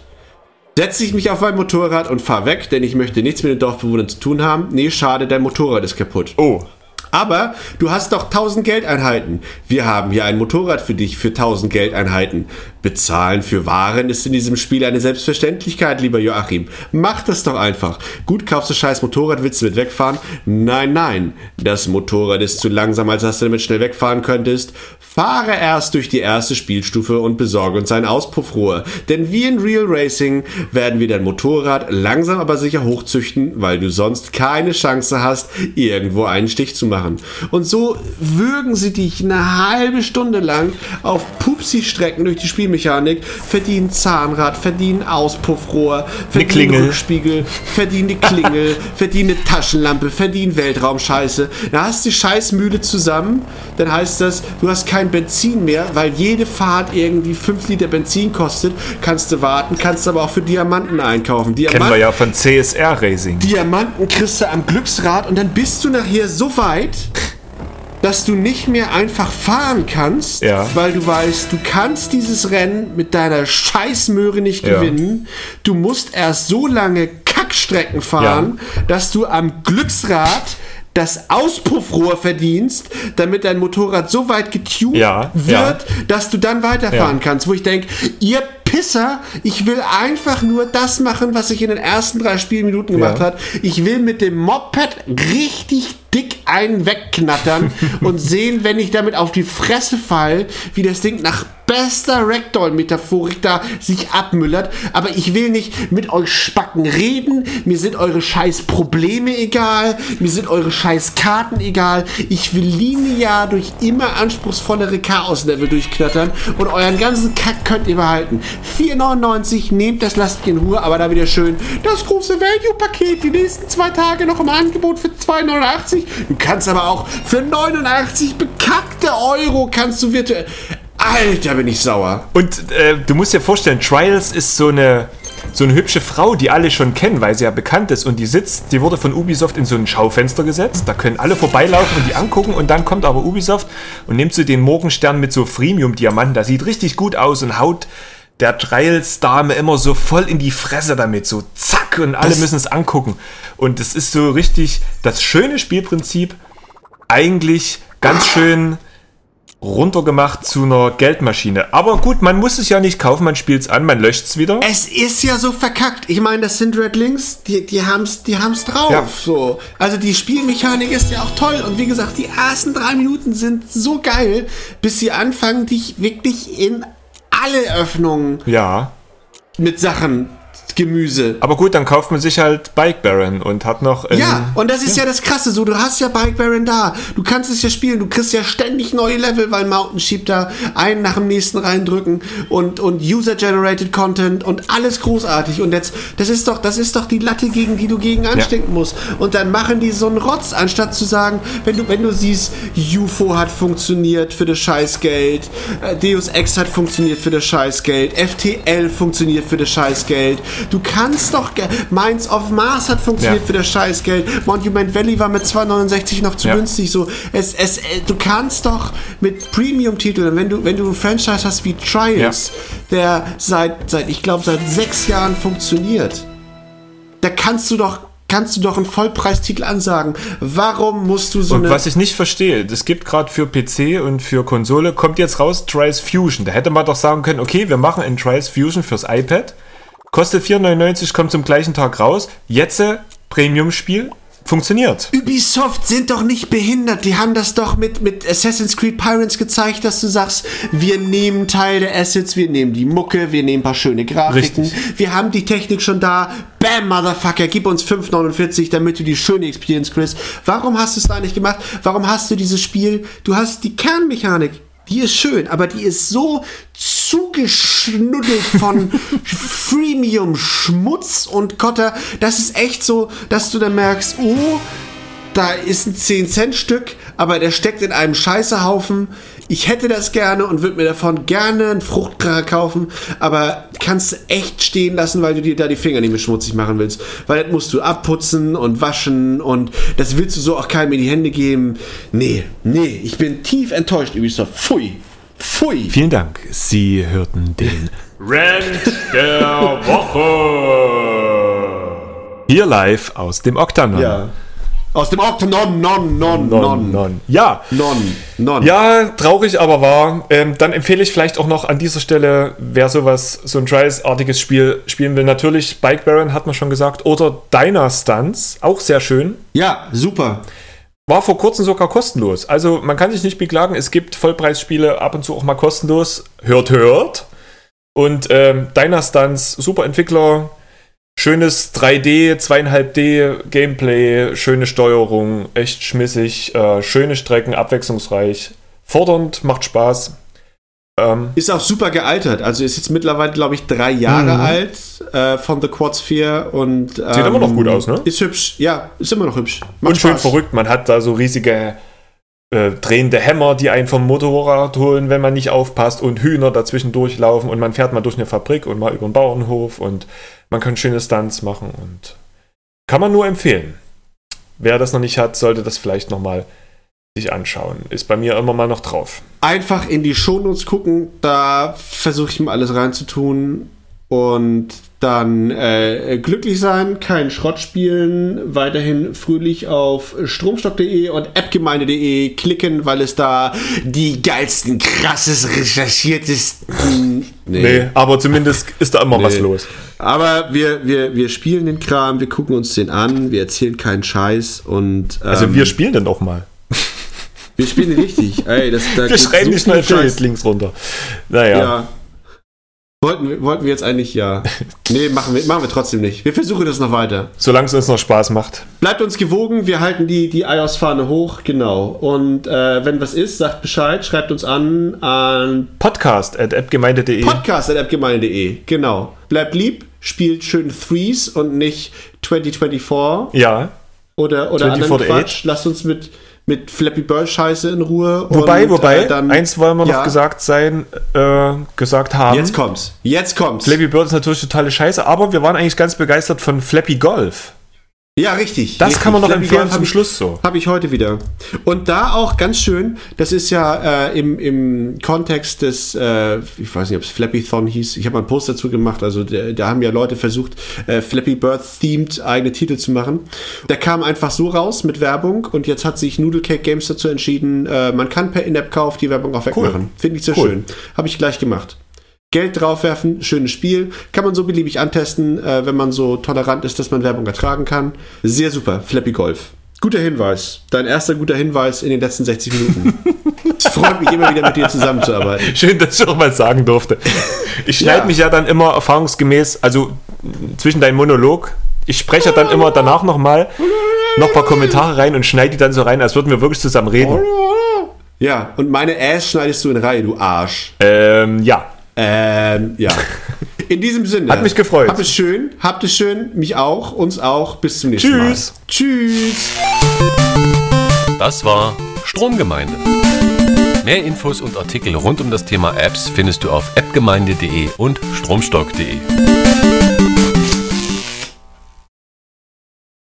Setze ich mich auf mein Motorrad und fahr weg, denn ich möchte nichts mit den Dorfbewohnern zu tun haben. Nee, schade, dein Motorrad ist kaputt. Oh, Aber du hast doch 1000 Geldeinheiten. Wir haben hier ein Motorrad für dich für 1000 Geldeinheiten. Bezahlen für Waren ist in diesem Spiel eine Selbstverständlichkeit, lieber Joachim. Mach das doch einfach. Gut, kaufst du scheiß Motorrad, willst du mit wegfahren? Nein, nein. Das Motorrad ist zu langsam, als dass du damit schnell wegfahren könntest. Fahre erst durch die erste Spielstufe und besorge uns ein Auspuffrohr. Denn wie in Real Racing werden wir dein Motorrad langsam aber sicher hochzüchten, weil du sonst keine Chance hast, irgendwo einen Stich zu machen. Und so würgen sie dich eine halbe Stunde lang auf Pupsi-Strecken durch die Spielmechanik, verdienen Zahnrad, verdienen Auspuffrohr, verdienen. Rückspiegel, verdienen die Klingel, verdienen eine Taschenlampe, verdienen Weltraumscheiße. Da hast du die Scheißmühle zusammen, dann heißt das, du hast kein Benzin mehr, weil jede Fahrt irgendwie 5 Liter Benzin kostet. Kannst du warten, kannst aber auch für Diamanten einkaufen. kennen Diamanten wir ja von CSR Racing. Diamanten kriegst du am Glücksrad und dann bist du nachher so weit, dass du nicht mehr einfach fahren kannst, Ja. weil du weißt, du kannst dieses Rennen mit deiner Scheißmöhre nicht Ja. gewinnen. Du musst erst so lange Kackstrecken fahren, dass du am Glücksrad das Auspuffrohr verdienst, damit dein Motorrad so weit getuned Ja, wird, ja. dass du dann weiterfahren Ja. kannst. Wo ich denke, ihr Pisser, ich will einfach nur das machen, was ich in den ersten drei Spielminuten gemacht Ja. hat. Ich will mit dem Moped richtig dick einen wegknattern und sehen, wenn ich damit auf die Fresse fall, wie das Ding nach bester Ragdoll-Metaphorik da sich abmüllert. Aber ich will nicht mit euch Spacken reden. Mir sind eure scheiß Probleme egal. Mir sind eure scheiß Karten egal. Ich will linear durch immer anspruchsvollere Chaos-Level durchknattern und euren ganzen Kack könnt ihr behalten. 4,99, nehmt das, lasst in Ruhe, aber da wieder schön das große Value-Paket, die nächsten zwei Tage noch im Angebot für 2,89. Du kannst aber auch für 89 bekackte Euro kannst du virtuell... Alter, bin ich sauer. Und äh, du musst dir vorstellen, Trials ist so eine, so eine hübsche Frau, die alle schon kennen, weil sie ja bekannt ist. Und die sitzt, die wurde von Ubisoft in so ein Schaufenster gesetzt. Da können alle vorbeilaufen und die angucken. Und dann kommt aber Ubisoft und nimmt so den Morgenstern mit so Freemium-Diamanten. Das sieht richtig gut aus und haut der Trials-Dame immer so voll in die Fresse damit. So zack und alle Das- müssen es angucken. Und es ist so richtig das schöne Spielprinzip. Eigentlich ganz schön runtergemacht zu einer Geldmaschine. Aber gut, man muss es ja nicht kaufen, man spielt es an, man löscht es wieder. Es ist ja so verkackt. Ich meine, das sind Red Links, die, die haben's, die haben's drauf. Ja. So. Also die Spielmechanik ist ja auch toll. Und wie gesagt, die ersten drei Minuten sind so geil, bis sie anfangen, dich wirklich in alle Öffnungen Ja. mit Sachen, Gemüse. Aber gut, dann kauft man sich halt Bike Baron und hat noch. ein- Ja, und das ist ja. das Krasse, so, du hast ja Bike Baron da, du kannst es ja spielen, du kriegst ja ständig neue Level, weil Mountain Sheep da einen nach dem nächsten reindrücken und, und User-Generated Content und alles großartig und jetzt, das ist doch, das ist doch die Latte, gegen die du gegen anstinken musst und dann machen die so einen Rotz, anstatt zu sagen, wenn du, wenn du siehst, UFO hat funktioniert für das Scheißgeld, äh, Deus Ex hat funktioniert für das Scheißgeld, FTL funktioniert für das Scheißgeld, du kannst doch, Minds of Mars hat funktioniert Ja. für das Scheißgeld. Monument Valley war mit 2,69 noch zu Ja. günstig. So, es, es, äh, du kannst doch mit Premium-Titeln, wenn du, wenn du ein Franchise hast wie Trials, der seit, seit ich glaube, seit sechs Jahren funktioniert, da kannst du doch kannst du doch einen Vollpreistitel ansagen. Warum musst du so Und eine was ich nicht verstehe, das gibt gerade für PC und für Konsole, kommt jetzt raus Trials Fusion. Da hätte man doch sagen können, okay, wir machen ein Trials Fusion fürs iPad, kostet 4,99, kommt zum gleichen Tag raus, jetzt äh, Premium-Spiel, funktioniert. Ubisoft sind doch nicht behindert. Die haben das doch mit, mit Assassin's Creed Pirates gezeigt, dass du sagst, wir nehmen Teil der Assets, wir nehmen die Mucke, wir nehmen ein paar schöne Grafiken. Richtig. Wir haben die Technik schon da. Bam, Motherfucker, gib uns 5,49, damit du die schöne Experience kriegst. Warum hast du es da nicht gemacht? Warum hast du dieses Spiel? Du hast die Kernmechanik. Die ist schön, aber die ist so zugeschnuddelt von Freemium, Schmutz und Kotter. Das ist echt so, dass du dann merkst, oh, da ist ein 10-Cent-Stück, aber der steckt in einem Scheißehaufen. Ich hätte das gerne und würde mir davon gerne einen Fruchtkracher kaufen, aber kannst du echt stehen lassen, weil du dir da die Finger nicht mehr schmutzig machen willst. Weil das musst du abputzen und waschen und das willst du so auch keinem in die Hände geben. Nee, nee, ich bin tief enttäuscht, Ubisoft. Pfui. Pfui. Vielen Dank. Sie hörten den Rant der Woche. Hier live aus dem Oktanon. Ja. Aus dem Oktanon, non, non, non, non, non. Ja. non, non. Ja, traurig, aber wahr. Ähm, dann empfehle ich vielleicht auch noch an dieser Stelle, wer sowas, so ein Trials-artiges Spiel spielen will, natürlich Bike Baron, hat man schon gesagt, oder Diner Stunts, auch sehr schön. Ja, super. War vor kurzem sogar kostenlos. Also man kann sich nicht beklagen, es gibt Vollpreisspiele ab und zu auch mal kostenlos. Hört, hört. Und ähm, Stunts, super Entwickler, schönes 3D, 2,5D Gameplay, schöne Steuerung, echt schmissig, äh, schöne Strecken, abwechslungsreich, fordernd, macht Spaß. Ähm, Ist auch super gealtert. Also ist jetzt mittlerweile, glaube ich, drei Jahre Mhm. alt äh, von The Quad Sphere und ähm, Sieht immer noch gut aus, ne? Ist hübsch. Ja, ist immer noch hübsch. Macht und schön Spaß. verrückt, man hat da so riesige äh, drehende Hämmer, die einen vom Motorrad holen, wenn man nicht aufpasst und Hühner dazwischen durchlaufen und man fährt mal durch eine Fabrik und mal über einen Bauernhof und man kann schöne Stunts machen und kann man nur empfehlen. Wer das noch nicht hat, sollte das vielleicht nochmal sich anschauen. Ist bei mir immer mal noch drauf. Einfach in die Shownotes gucken. Da versuche ich mir alles reinzutun. und dann äh, glücklich sein, keinen Schrott spielen, weiterhin fröhlich auf stromstock.de und appgemeinde.de klicken, weil es da die geilsten, krasses, recherchiertesten. Nee, aber zumindest ist da immer was los. Aber wir, wir, wir spielen den Kram, wir gucken uns den an, wir erzählen keinen Scheiß und. Ähm, Also wir spielen den auch mal. Wir spielen richtig. Ey, das, da Wir schreiben so schnell Scheiß. links runter. Naja. Ja. Wollten, wir- wollten wir jetzt eigentlich ja. Nee, machen wir, machen wir trotzdem nicht. Wir versuchen das noch weiter. Solange es uns noch Spaß macht. Bleibt uns gewogen, wir halten die, die iOS-Fahne hoch, genau. Und äh, wenn was ist, sagt Bescheid, schreibt uns an an Podcast at appgemeinde.de. podcast.appgemeinde.de, genau. Bleibt lieb, spielt schön Threes und nicht 2024 ja. oder, oder anderen 2048. Quatsch. Lasst uns mit, mit Flappy Bird Scheiße in Ruhe. Wobei, und, wobei, äh, dann, eins wollen wir noch Ja. gesagt sein, äh, gesagt haben. Jetzt kommt's. Jetzt kommt's. Flappy Bird ist natürlich totale Scheiße, aber wir waren eigentlich ganz begeistert von Flappy Golf. Ja, richtig. Das richtig. kann man noch empfehlen zum ich- Schluss so. Habe ich heute wieder. Und da auch ganz schön, das ist ja äh, im, im Kontext des, äh, ich weiß nicht, ob es Flappy-Thon hieß, ich habe mal einen Post dazu gemacht, also da, da haben ja Leute versucht, äh, Flappy Bird-themed eigene Titel zu machen. Der kam einfach so raus mit Werbung und jetzt hat sich Noodle Cake Games dazu entschieden, äh, man kann per In-App-Kauf die Werbung auch wegmachen. Finde ich sehr Cool. schön. Habe ich gleich gemacht. Geld draufwerfen, schönes Spiel. Kann man so beliebig antesten, äh, wenn man so tolerant ist, dass man Werbung ertragen kann. Sehr super, Flappy Golf. Guter Hinweis. Dein erster guter Hinweis in den letzten 60 Minuten. Es freut mich immer wieder mit dir zusammenzuarbeiten. Schön, dass ich auch mal sagen durfte. Ich schneide Ja. mich ja dann immer erfahrungsgemäß, also zwischen deinem Monolog, ich spreche dann immer danach nochmal noch ein paar Kommentare rein und schneide die dann so rein, als würden wir wirklich zusammen reden. Ja, und meine Ass schneidest du in Reihe, du Arsch. Ähm, ja. Ähm, ja. In diesem Sinne. Hat mich gefreut. Habt es schön, habt es schön, mich auch, uns auch. Bis zum nächsten Tschüss. Mal. Tschüss. Das war Stromgemeinde. Mehr Infos und Artikel rund um das Thema Apps findest du auf appgemeinde.de und stromstock.de.